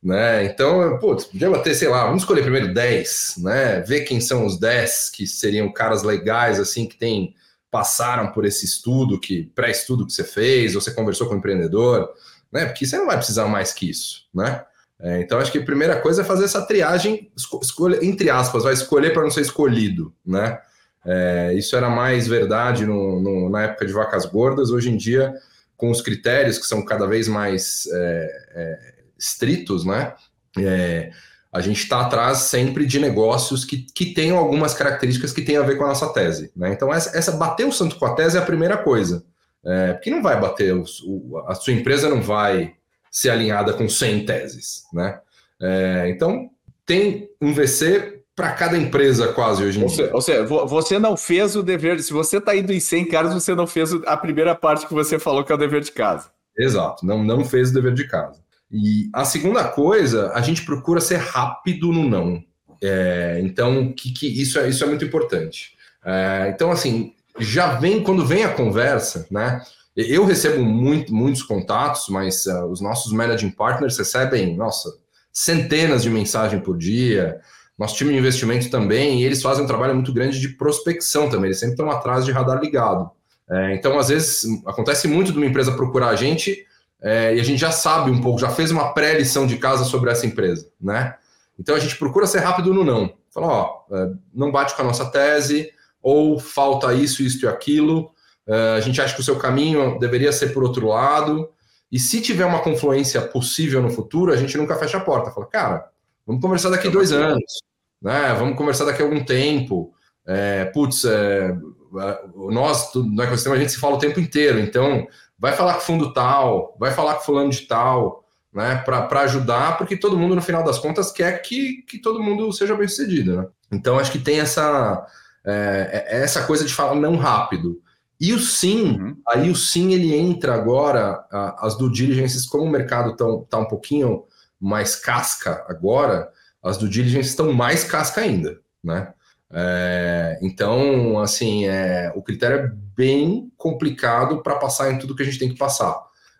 Né? Então, putz, podia bater, sei lá, vamos escolher primeiro 10, né? Ver quem são os 10 que seriam caras legais, assim, que tem, passaram por esse estudo, que pré-estudo que você fez, ou você conversou com o empreendedor, né? Porque você não vai precisar mais que isso, né? É, então, acho que a primeira coisa é fazer essa triagem, escolha, entre aspas, vai escolher para não ser escolhido, né? É, isso era mais verdade no, no, na época de vacas gordas. Hoje em dia, com os critérios que são cada vez mais é, é, estritos, né? É, a gente está atrás sempre de negócios que, que tenham algumas características que tenham a ver com a nossa tese. Né? Então, essa, essa bater o santo com a tese é a primeira coisa. É, porque não vai bater, o, o, a sua empresa não vai ser alinhada com 100 teses. Né? É, então, tem um VC para cada empresa quase hoje em dia. ou seja, você não fez o dever, se você está indo em 100 caras, você não fez a primeira parte que você falou que é o dever de casa. Exato, não, não fez o dever de casa. E a segunda coisa, a gente procura ser rápido no não. É, então, que, que isso, é, isso é muito importante. É, então, assim, já vem, quando vem a conversa, né? Eu recebo muito, muitos contatos, mas uh, os nossos managing partners recebem, nossa, centenas de mensagens por dia, nosso time de investimento também, e eles fazem um trabalho muito grande de prospecção também, eles sempre estão atrás de radar ligado. É, então, às vezes, acontece muito de uma empresa procurar a gente é, e a gente já sabe um pouco, já fez uma pré-lição de casa sobre essa empresa, né? Então, a gente procura ser rápido no não. Fala, ó, é, não bate com a nossa tese, ou falta isso, isso e aquilo, é, a gente acha que o seu caminho deveria ser por outro lado, e se tiver uma confluência possível no futuro, a gente nunca fecha a porta. Fala, cara, vamos conversar daqui dois anos, né? Vamos conversar daqui a algum tempo. É, putz, é, nós no ecossistema a gente se fala o tempo inteiro, então vai falar com fundo tal, vai falar com fulano de tal, né, para ajudar, porque todo mundo, no final das contas, quer que, que todo mundo seja bem sucedido. Né? Então, acho que tem essa, é, é, essa coisa de falar não rápido. E o sim, uhum. aí o sim ele entra agora, as due diligence, como o mercado está um pouquinho mais casca agora, as due diligence estão mais casca ainda, né? É, então, assim, é, o critério é bem complicado para passar em tudo que a gente tem que passar.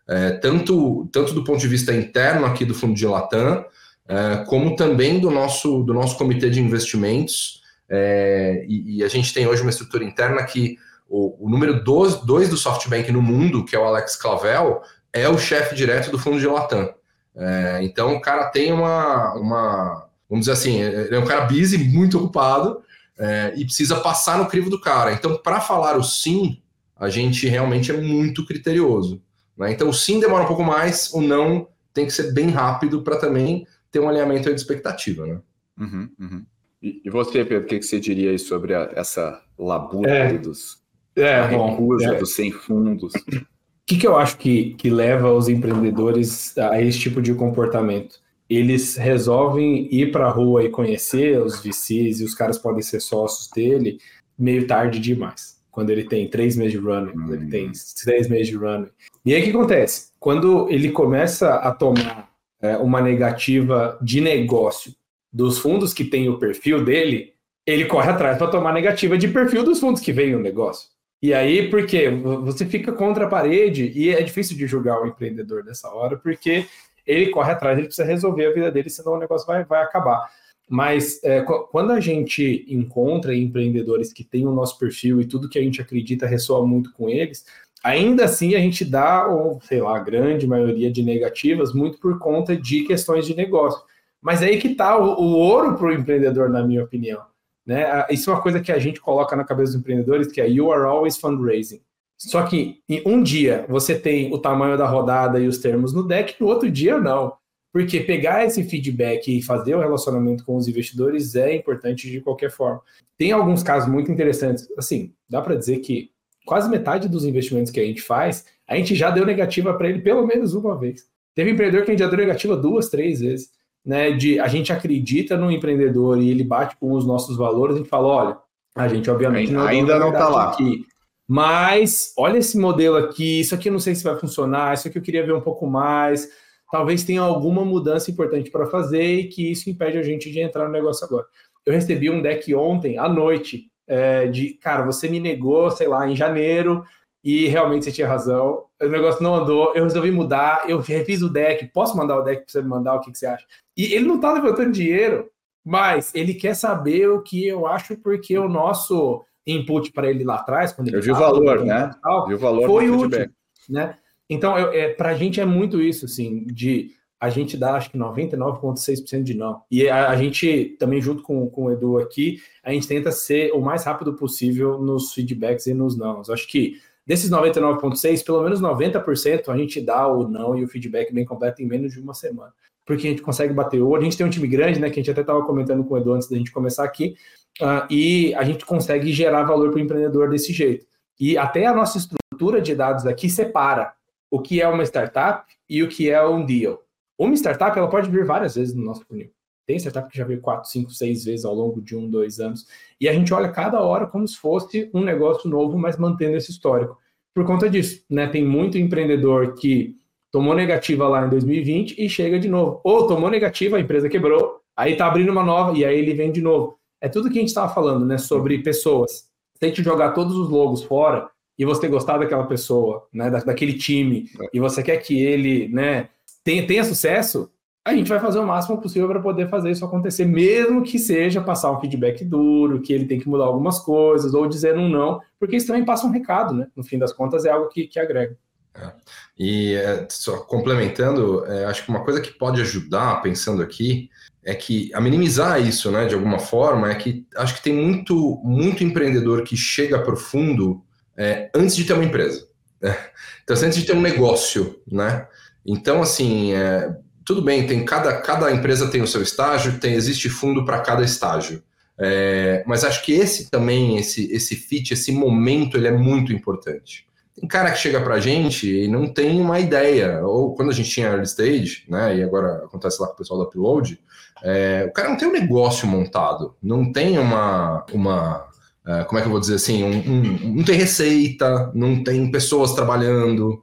É, tanto, tanto do ponto de vista interno aqui do fundo de Latam, é, como também do nosso, do nosso comitê de investimentos. É, e, e, a gente tem hoje uma estrutura interna que o, o número 2 do SoftBank no mundo, que é o Alex Clavel, é o chefe direto do fundo de Latam. É, então o cara tem uma, uma, vamos dizer assim, ele é um cara busy, muito ocupado, é, e precisa passar no crivo do cara. Então, para falar o sim, a gente realmente é muito criterioso. Né? Então, o sim demora um pouco mais, o não tem que ser bem rápido para também ter um alinhamento de expectativa. Né? Uhum, uhum. E, você, Pedro, o que, que você diria aí sobre a, essa labuta é, dos é, recusa é. dos sem fundos? O que, que eu acho que, que leva os empreendedores a esse tipo de comportamento? Eles resolvem ir para a rua e conhecer os VCs e os caras podem ser sócios dele meio tarde demais. Quando ele tem três meses de running, quando ele tem seis meses de running. E aí o que acontece? Quando ele começa a tomar é, uma negativa de negócio dos fundos que tem o perfil dele, ele corre atrás para tomar negativa de perfil dos fundos que vem o negócio. E aí, por quê? Você fica contra a parede e é difícil de julgar o empreendedor nessa hora, porque ele corre atrás, ele precisa resolver a vida dele, senão o negócio vai, vai acabar. Mas é, quando a gente encontra empreendedores que têm o nosso perfil e tudo que a gente acredita ressoa muito com eles, ainda assim a gente dá, ou, sei lá, a grande maioria de negativas, muito por conta de questões de negócio. Mas é aí que está o, o ouro para o empreendedor, na minha opinião. Né? Isso é uma coisa que a gente coloca na cabeça dos empreendedores, que é you are always fundraising. Só que em um dia você tem o tamanho da rodada e os termos no deck, no outro dia não. Porque pegar esse feedback e fazer o relacionamento com os investidores é importante de qualquer forma. Tem alguns casos muito interessantes. Assim, dá para dizer que quase metade dos investimentos que a gente faz, a gente já deu negativa para ele pelo menos uma vez. Teve empreendedor que a gente já deu negativa duas, três vezes né, de a gente acredita no empreendedor e ele bate com os nossos valores, a gente fala, olha, a gente obviamente não ainda não está lá aqui, mas olha esse modelo aqui, isso aqui eu não sei se vai funcionar, isso aqui eu queria ver um pouco mais, talvez tenha alguma mudança importante para fazer e que isso impede a gente de entrar no negócio agora. Eu recebi um deck ontem à noite é, de, cara, você me negou, sei lá, em janeiro, e realmente você tinha razão. O negócio não andou, eu resolvi mudar, eu refiz o deck. Posso mandar o deck para você me mandar? O que, que você acha? E ele não está levantando dinheiro, mas ele quer saber o que eu acho, porque o nosso input para ele lá atrás, quando ele eu vi o valor, né? Tal, o valor foi útil, né? Então, é, para a gente é muito isso, assim, de a gente dá acho que 99,6% de não. E a, a, gente também, junto com, com o Edu aqui, a gente tenta ser o mais rápido possível nos feedbacks e nos não. Eu acho que Desses 99,6%, pelo menos 90% a gente dá o não e o feedback bem completo em menos de uma semana. Porque a gente consegue bater o. A gente tem um time grande, né? Que a gente até estava comentando com o Edu antes da gente começar aqui. Uh, e a gente consegue gerar valor para o empreendedor desse jeito. E até a nossa estrutura de dados aqui separa o que é uma startup e o que é um deal. Uma startup ela pode vir várias vezes no nosso funil. Tem startup que já veio quatro, cinco, seis vezes ao longo de um, dois anos. E a gente olha cada hora como se fosse um negócio novo, mas mantendo esse histórico. Por conta disso, né? Tem muito empreendedor que tomou negativa lá em 2020 e chega de novo. Ou tomou negativa, a empresa quebrou, aí tá abrindo uma nova e aí ele vem de novo. É tudo que a gente estava falando, né? Sobre pessoas. Gente jogar todos os logos fora e você gostar daquela pessoa, né? Da, daquele time, é. e você quer que ele, né? Tenha, tenha sucesso, a gente vai fazer o máximo possível para poder fazer isso acontecer, mesmo que seja passar um feedback duro, que ele tem que mudar algumas coisas, ou dizer um não, porque isso também passa um recado, né? No fim das contas, é algo que, que agrega. É. E é, só complementando, é, acho que uma coisa que pode ajudar, pensando aqui, é que a minimizar isso, né, de alguma forma, é que acho que tem muito, muito empreendedor que chega para o fundo é, antes de ter uma empresa. Né? Então, assim, antes de ter um negócio, né? Então, assim, é, tudo bem, tem cada, cada empresa tem o seu estágio, tem existe fundo para cada estágio. É, mas acho que esse também, esse, esse fit, esse momento, ele é muito importante. Tem cara que chega pra gente e não tem uma ideia, ou quando a gente tinha early stage, né, e agora acontece lá com o pessoal da Upload, é, o cara não tem um negócio montado, não tem uma, uma uh, como é que eu vou dizer assim, um, um, não tem receita, não tem pessoas trabalhando,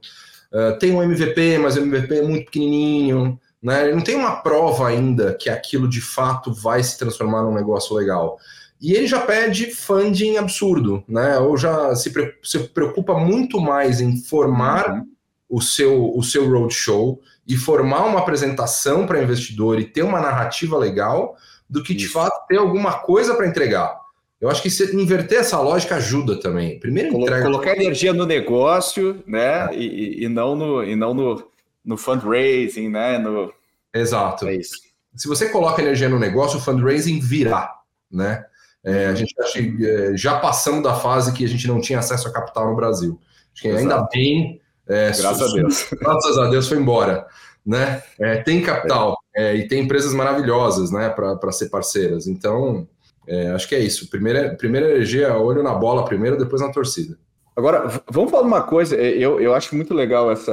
uh, tem um MVP, mas o MVP é muito pequenininho, né, não tem uma prova ainda que aquilo de fato vai se transformar num negócio legal. E ele já pede funding absurdo, né? Ou já se, se preocupa muito mais em formar uhum. o seu, o seu roadshow e formar uma apresentação para investidor e ter uma narrativa legal do que de fato ter alguma coisa para entregar. Eu acho que se inverter essa lógica ajuda também. Primeiro Colo entrega... colocar energia no negócio, né? É. E, e, não no e não no, no fundraising, né? No... Exato. É isso. Se você coloca energia no negócio, o fundraising virá, né? É, a gente acha que é, já passamos da fase que a gente não tinha acesso a capital no Brasil. Acho que ainda bem. É, graças a Deus. Graças a Deus foi embora. Né? É, tem capital é, e tem empresas maravilhosas né, para ser parceiras. Então, é, acho que é isso. Primeira, primeira energia, olho na bola primeiro, depois na torcida. Agora, vamos falar uma coisa. Eu, eu acho muito legal essa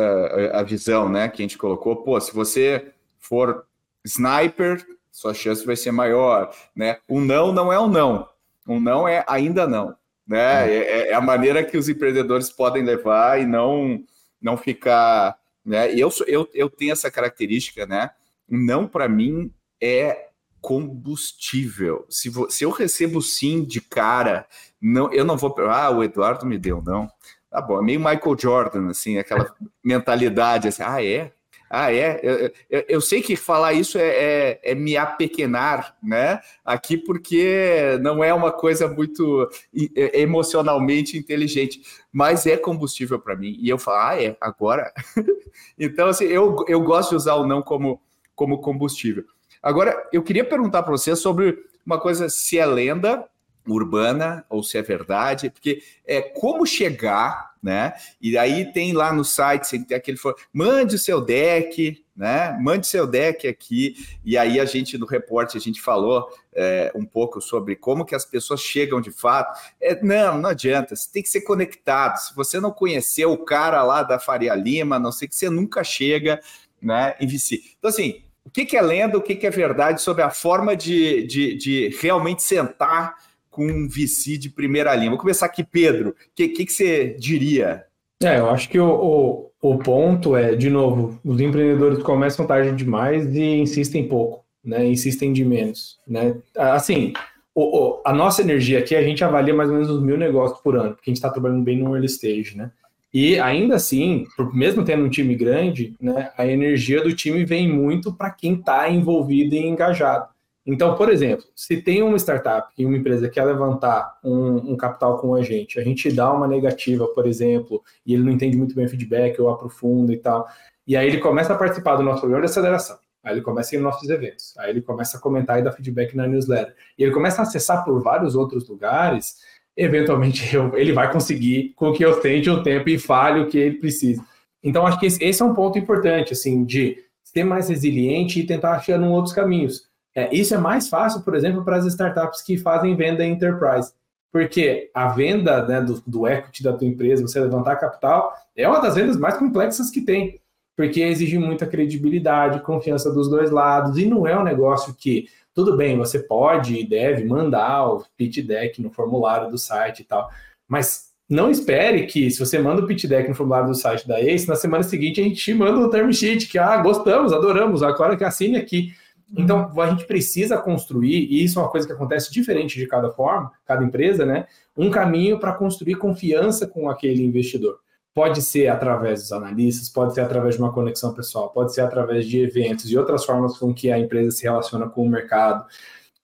a visão né, que a gente colocou. Pô, se você for sniper, sua chance vai ser maior, né? Um não não é um não, um não é ainda não, né? É, é, é a maneira que os empreendedores podem levar e não não ficar, né? E eu eu, eu tenho essa característica, né? Um não para mim é combustível. Se, vo, se eu recebo sim de cara, não, eu não vou. Ah, o Eduardo me deu, não. Tá bom, é meio Michael Jordan, assim, aquela mentalidade assim, ah, é? Ah, é? Eu, eu, eu, sei que falar isso é, é, é, me apequenar, né? Aqui, porque não é uma coisa muito emocionalmente inteligente, mas é combustível para mim. E eu falo, ah, é? Agora? então, assim, eu, eu gosto de usar o não como, como combustível. Agora, eu queria perguntar para você sobre uma coisa, se é lenda urbana ou se é verdade, porque é como chegar né? E aí tem lá no site, tem aquele mande o seu deck, né? Mande seu deck aqui. E aí a gente no reporte a gente falou é, um pouco sobre como que as pessoas chegam de fato. É, não, não adianta. Você tem que ser conectado. Se você não conhecer o cara lá da Faria Lima, não sei que você nunca chega, né? Em VC. Então assim, o que, que é lenda, o que, que é verdade sobre a forma de, de, de realmente sentar com um VC de primeira linha. Vou começar aqui, Pedro. O que, que, que, você diria? É, eu acho que o, o, o, ponto é, de novo, os empreendedores começam tarde demais e insistem pouco, né? Insistem de menos, né? Assim, o, o, a nossa energia aqui, a gente avalia mais ou menos uns mil negócios por ano, porque a gente está trabalhando bem no early stage, né? E ainda assim, mesmo tendo um time grande, né, a energia do time vem muito para quem está envolvido e engajado. Então, por exemplo, se tem uma startup e uma empresa quer levantar um, um, capital com a gente, a gente dá uma negativa, por exemplo, e ele não entende muito bem o feedback ou aprofunda e tal, e aí ele começa a participar do nosso programa de aceleração, aí ele começa a ir nos nossos eventos, aí ele começa a comentar e dar feedback na newsletter, e ele começa a acessar por vários outros lugares, eventualmente eu, ele vai conseguir com que eu tente um tempo e fale o que ele precisa. Então, acho que esse, esse é um ponto importante, assim, de ser mais resiliente e tentar achar outros caminhos. É, isso é mais fácil, por exemplo, para as startups que fazem venda enterprise, porque a venda né, do, do equity da tua empresa, você levantar capital, é uma das vendas mais complexas que tem, porque exige muita credibilidade, confiança dos dois lados, e não é um negócio que, tudo bem, você pode e deve mandar o pitch deck no formulário do site e tal, mas não espere que, se você manda o pitch deck no formulário do site da Ace, na semana seguinte a gente te manda o term sheet, que, ah, gostamos, adoramos, agora que assine aqui. Então, a gente precisa construir, e isso é uma coisa que acontece diferente de cada forma, cada empresa, né? Um caminho para construir confiança com aquele investidor. Pode ser através dos analistas, pode ser através de uma conexão pessoal, pode ser através de eventos e outras formas com que a empresa se relaciona com o mercado.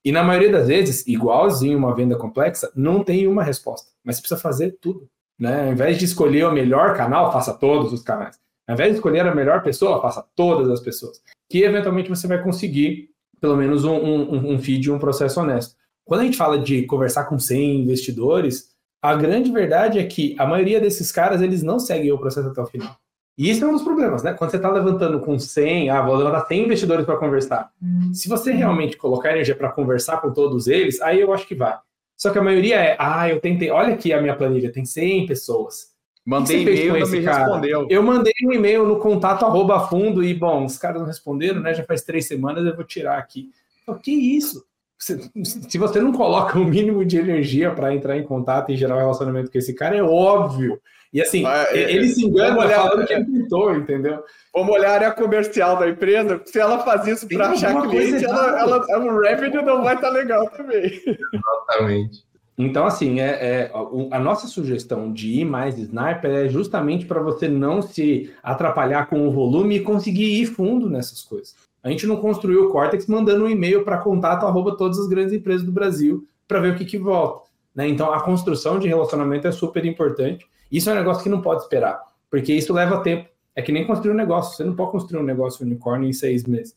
E na maioria das vezes, igualzinho uma venda complexa, não tem uma resposta, mas você precisa fazer tudo. Né? Ao invés de escolher o melhor canal, faça todos os canais. Ao invés de escolher a melhor pessoa, faça todas as pessoas que eventualmente você vai conseguir pelo menos um, um, um feed, um processo honesto. Quando a gente fala de conversar com 100 investidores, a grande verdade é que a maioria desses caras eles não seguem o processo até o final. E isso é um dos problemas, né? Quando você está levantando com 100, ah, vou levantar 100 investidores para conversar. Uhum. Se você realmente colocar energia para conversar com todos eles, aí eu acho que vai. Só que a maioria é, ah, eu tentei, olha aqui a minha planilha, tem 100 pessoas. Mandei e-mail, não me cara? respondeu. Eu mandei um e-mail no contato arroba fundo e, bom, os caras não responderam, né? Já faz três semanas, eu vou tirar aqui. O que isso? Se você não coloca o mínimo de energia para entrar em contato e gerar um relacionamento com esse cara, é óbvio. E assim, é, ele se engana olhar, falando que ele tentou, entendeu? Vamos olhar a área comercial da empresa. Se ela faz isso para achar cliente, ela, ela, ela, o revenue não vai estar tá legal também. Exatamente. Então, assim, é, é, a nossa sugestão de ir mais sniper é justamente para você não se atrapalhar com o volume e conseguir ir fundo nessas coisas. A gente não construiu o Cortex mandando um e-mail para contato arroba todas as grandes empresas do Brasil para ver o que, que volta. Né? Então, a construção de relacionamento é super importante. Isso é um negócio que não pode esperar, porque isso leva tempo. É que nem construir um negócio. Você não pode construir um negócio unicórnio em seis meses.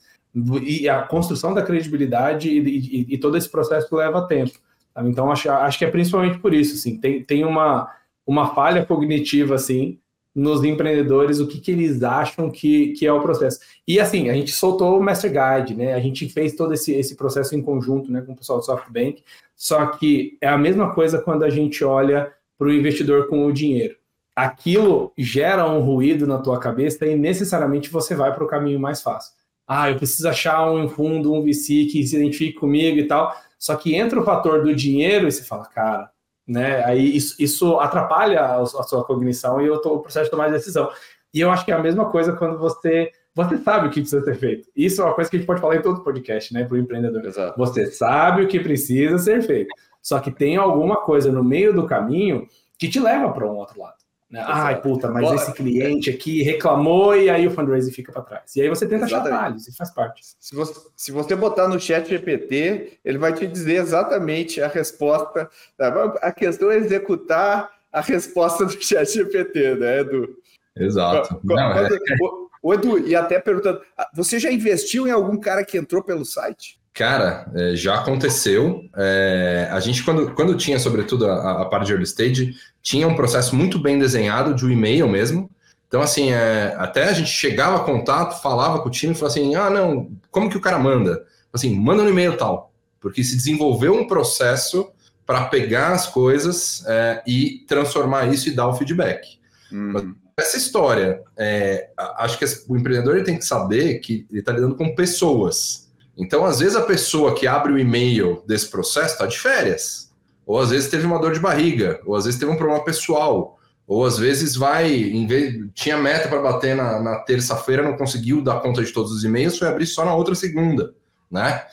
E a construção da credibilidade e, e, e todo esse processo leva tempo. Então, acho, acho que é principalmente por isso, assim, tem, tem uma, uma falha cognitiva, assim, nos empreendedores, o que, que eles acham que, que é o processo. E, assim, a gente soltou o Master Guide, né, a gente fez todo esse, esse processo em conjunto, né, com o pessoal do SoftBank, só que é a mesma coisa quando a gente olha para o investidor com o dinheiro. Aquilo gera um ruído na tua cabeça e necessariamente você vai para o caminho mais fácil. Ah, eu preciso achar um fundo, um VC que se identifique comigo e tal. Só que entra o fator do dinheiro e você fala, cara, né? Aí isso, isso atrapalha a, a, sua cognição e eu tô, o processo de tomar decisão. E eu acho que é a mesma coisa quando você você sabe o que precisa ser feito. Isso é uma coisa que a gente pode falar em todo podcast, né, para o empreendedor. Exato. Você sabe o que precisa ser feito. Só que tem alguma coisa no meio do caminho que te leva para um outro lado. Né? Ai, puta, mas Boa, esse cliente aqui reclamou e aí o fundraising fica para trás. E aí você tenta achar atalhos, e faz parte. Se você, se você botar no chat GPT, ele vai te dizer exatamente a resposta. Tá? A questão é executar a resposta do chat GPT, né, Edu? Exato. Não, é... o, Edu, e até perguntando, ah, você já investiu em algum cara que entrou pelo site? Cara, é, já aconteceu. É, a gente, quando, quando tinha, sobretudo, a, a parte de early stage, tinha um processo muito bem desenhado de um e-mail mesmo. Então, assim, é, até a gente chegava a contato, falava com o time e falava assim: ah, não, como que o cara manda? Assim, manda no e-mail tal. Porque se desenvolveu um processo para pegar as coisas é, e transformar isso e dar o feedback. Uhum. Essa história, é, acho que o empreendedor tem que saber que ele está lidando com pessoas. Então, às vezes, a pessoa que abre o e-mail desse processo está de férias, ou às vezes teve uma dor de barriga, ou às vezes teve um problema pessoal, ou às vezes vai, em vez, tinha meta para bater na, na terça-feira, não conseguiu dar conta de todos os e-mails, foi abrir só na outra segunda, né?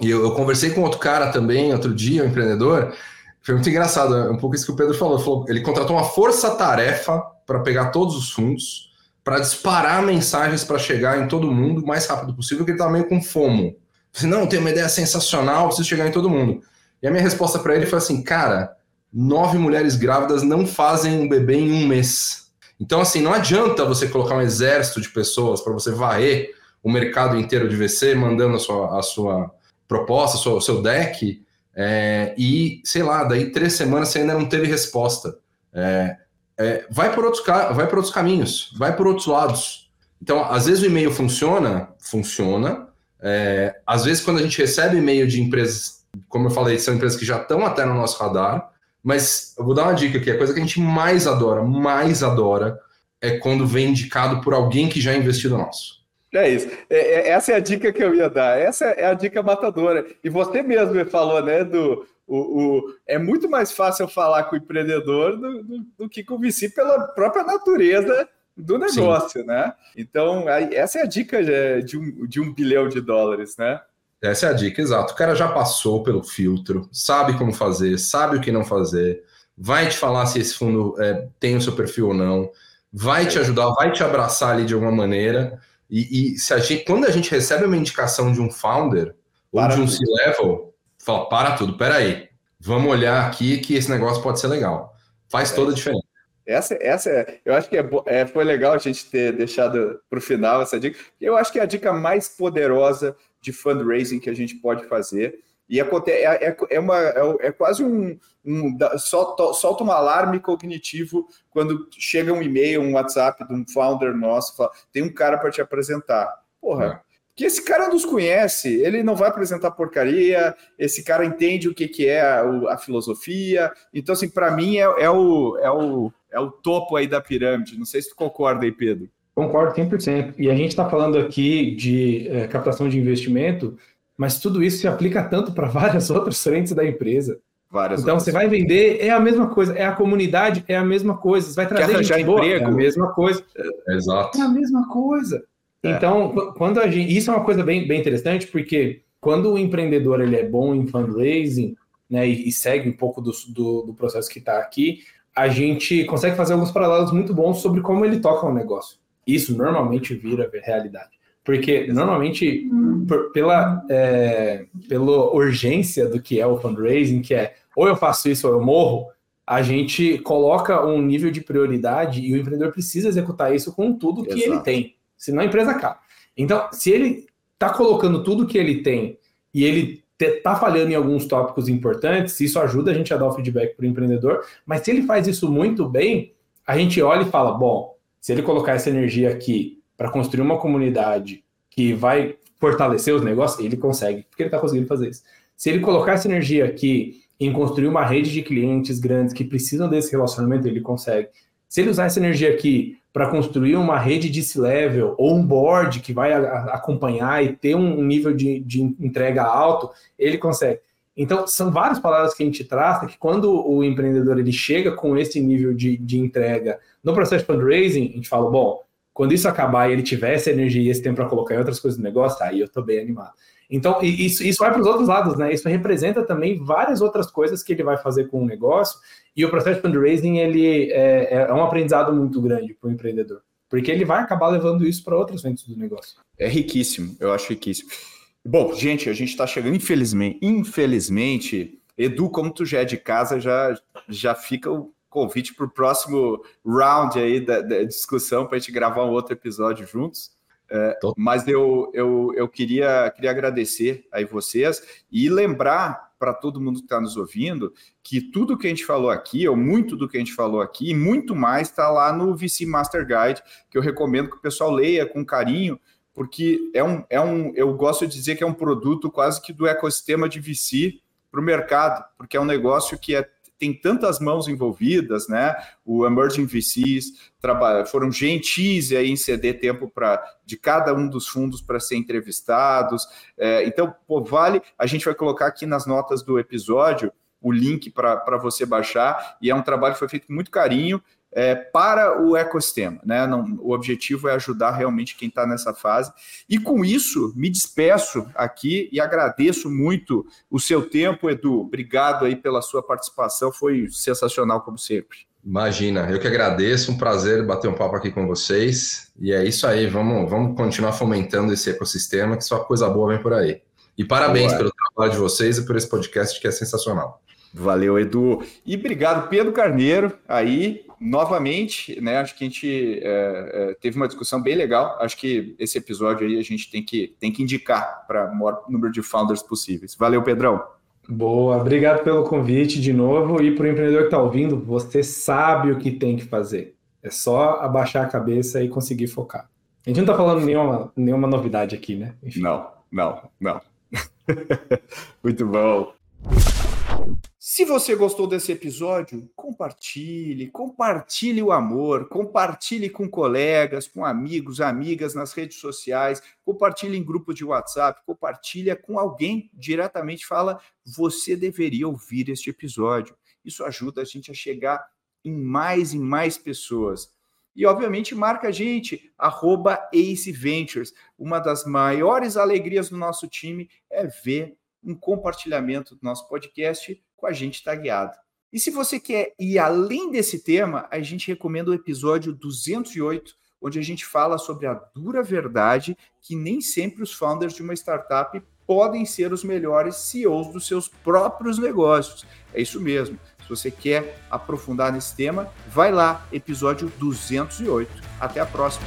E eu, eu conversei com outro cara também, outro dia, um empreendedor, foi muito engraçado, é um pouco isso que o Pedro falou. falou ele contratou uma força-tarefa para pegar todos os fundos, para disparar mensagens para chegar em todo mundo o mais rápido possível, porque ele estava meio com fomo. Falei, não, tem uma ideia sensacional, preciso chegar em todo mundo. E a minha resposta para ele foi assim, cara, nove mulheres grávidas não fazem um bebê em um mês. Então, assim, não adianta você colocar um exército de pessoas para você varrer o mercado inteiro de VC, mandando a sua, a sua proposta, o seu deck, é, e, sei lá, daí três semanas você ainda não teve resposta. É, é, vai, por outros, vai por outros caminhos, vai por outros lados. Então, às vezes o e-mail funciona, funciona, é, às vezes, quando a gente recebe e-mail de empresas, como eu falei, são empresas que já estão até no nosso radar, mas eu vou dar uma dica aqui: a coisa que a gente mais adora, mais adora, é quando vem indicado por alguém que já investiu no nosso. É isso. É, é, essa é a dica que eu ia dar. Essa é a dica matadora. E você mesmo falou, né, do. O, o, é muito mais fácil falar com o empreendedor do, do, do que com o VC pela própria natureza do negócio, Sim. né? Então, essa é a dica de um, de um bilhão de dólares, né? Essa é a dica, exato. O cara já passou pelo filtro, sabe como fazer, sabe o que não fazer, vai te falar se esse fundo é, tem o seu perfil ou não, vai te ajudar, vai te abraçar ali de alguma maneira. E, e se a gente, quando a gente recebe uma indicação de um founder ou para de um C-level, fala, para tudo, peraí, vamos olhar aqui que esse negócio pode ser legal. Faz é. toda a diferença. Essa, essa é, eu acho que é, é, foi legal a gente ter deixado para o final essa dica. Eu acho que é a dica mais poderosa de fundraising que a gente pode fazer. E é, é, é, uma, é, é quase um, um solta, solta um alarme cognitivo quando chega um e-mail, um WhatsApp de um founder nosso, fala, tem um cara para te apresentar. Porra. Que esse cara nos conhece, ele não vai apresentar porcaria, esse cara entende o que, que é a, a filosofia. Então, assim, para mim é, é, o, é, o, é o topo aí da pirâmide. Não sei se tu concorda aí, Pedro. Concordo 100%. E a gente está falando aqui de é, captação de investimento, mas tudo isso se aplica tanto para várias outras frentes da empresa. Várias então, outras. você vai vender, é a mesma coisa. É a comunidade, é a mesma coisa. Você vai trazer gente boa, emprego. é a mesma coisa. Exato. É a mesma coisa. É. Então, quando a gente... Isso é uma coisa bem, bem interessante, porque quando o empreendedor ele é bom em fundraising, né, e, e segue um pouco do, do, do processo que está aqui, a gente consegue fazer alguns paralelos muito bons sobre como ele toca o um negócio. Isso normalmente vira realidade. Porque normalmente, por, pela, é, pela urgência do que é o fundraising, que é ou eu faço isso ou eu morro, a gente coloca um nível de prioridade e o empreendedor precisa executar isso com tudo que Exato. ele tem, senão a empresa acaba. Então, se ele está colocando tudo que ele tem e ele está falhando em alguns tópicos importantes, isso ajuda a gente a dar o feedback para o empreendedor, mas se ele faz isso muito bem, a gente olha e fala, bom, se ele colocar essa energia aqui para construir uma comunidade que vai fortalecer os negócios, ele consegue, porque ele está conseguindo fazer isso. Se ele colocar essa energia aqui em construir uma rede de clientes grandes que precisam desse relacionamento, ele consegue. Se ele usar essa energia aqui para construir uma rede de C-level ou um board que vai acompanhar e ter um nível de, de entrega alto, ele consegue. Então, são várias palavras que a gente traça que quando o empreendedor ele chega com esse nível de, de entrega no processo de fundraising, a gente fala, bom, quando isso acabar e ele tiver essa energia e esse tempo para colocar em outras coisas do negócio, aí eu estou bem animado. Então, isso, isso vai para os outros lados, né? Isso representa também várias outras coisas que ele vai fazer com o negócio. E o processo de fundraising ele é, é um aprendizado muito grande para o empreendedor, porque ele vai acabar levando isso para outras frentes do negócio. É riquíssimo, eu acho riquíssimo. Bom, gente, a gente está chegando, infelizmente, infelizmente, Edu, como tu já é de casa, já, já fica o convite para o próximo round aí da, da discussão para a gente gravar um outro episódio juntos. É, mas eu, eu, eu queria, queria agradecer aí vocês e lembrar para todo mundo que está nos ouvindo que tudo que a gente falou aqui, ou muito do que a gente falou aqui, e muito mais está lá no VC Master Guide, que eu recomendo que o pessoal leia com carinho, porque é um, é um eu gosto de dizer que é um produto quase que do ecossistema de VC para o mercado, porque é um negócio que é tem tantas mãos envolvidas, né? O Emerging VCs foram gentis aí em ceder tempo para de cada um dos fundos para ser entrevistados. É, então, pô, vale. A gente vai colocar aqui nas notas do episódio o link para você baixar, e é um trabalho que foi feito com muito carinho é, para o ecossistema. Né? Não, o objetivo é ajudar realmente quem está nessa fase. E com isso, me despeço aqui e agradeço muito o seu tempo, Edu. Obrigado aí pela sua participação, foi sensacional, como sempre. Imagina, eu que agradeço, um prazer bater um papo aqui com vocês. E é isso aí, vamos, vamos continuar fomentando esse ecossistema, que só coisa boa vem por aí. E parabéns pelo trabalho de vocês e por esse podcast que é sensacional. Valeu, Edu. E obrigado, Pedro Carneiro, aí, novamente, né? Acho que a gente é, é, teve uma discussão bem legal. Acho que esse episódio aí a gente tem que, tem que indicar para o maior número de founders possíveis. Valeu, Pedrão. Boa, obrigado pelo convite de novo. E para o empreendedor que está ouvindo, você sabe o que tem que fazer. É só abaixar a cabeça e conseguir focar. A gente não está falando nenhuma, nenhuma novidade aqui, né? Enfim. Não, não, não. Muito bom. Se você gostou desse episódio, compartilhe, compartilhe o amor, compartilhe com colegas, com amigos, amigas nas redes sociais, compartilhe em grupo de WhatsApp, compartilha com alguém diretamente, fala, você deveria ouvir este episódio. Isso ajuda a gente a chegar em mais e mais pessoas. E, obviamente, marca a gente, arroba Ace Ventures. Uma das maiores alegrias do nosso time é ver um compartilhamento do nosso podcast com a gente tagueado. E se você quer ir além desse tema, a gente recomenda o episódio 208, onde a gente fala sobre a dura verdade que nem sempre os founders de uma startup podem ser os melhores CEOs dos seus próprios negócios. É isso mesmo. Se você quer aprofundar nesse tema, vai lá, episódio 208. Até a próxima.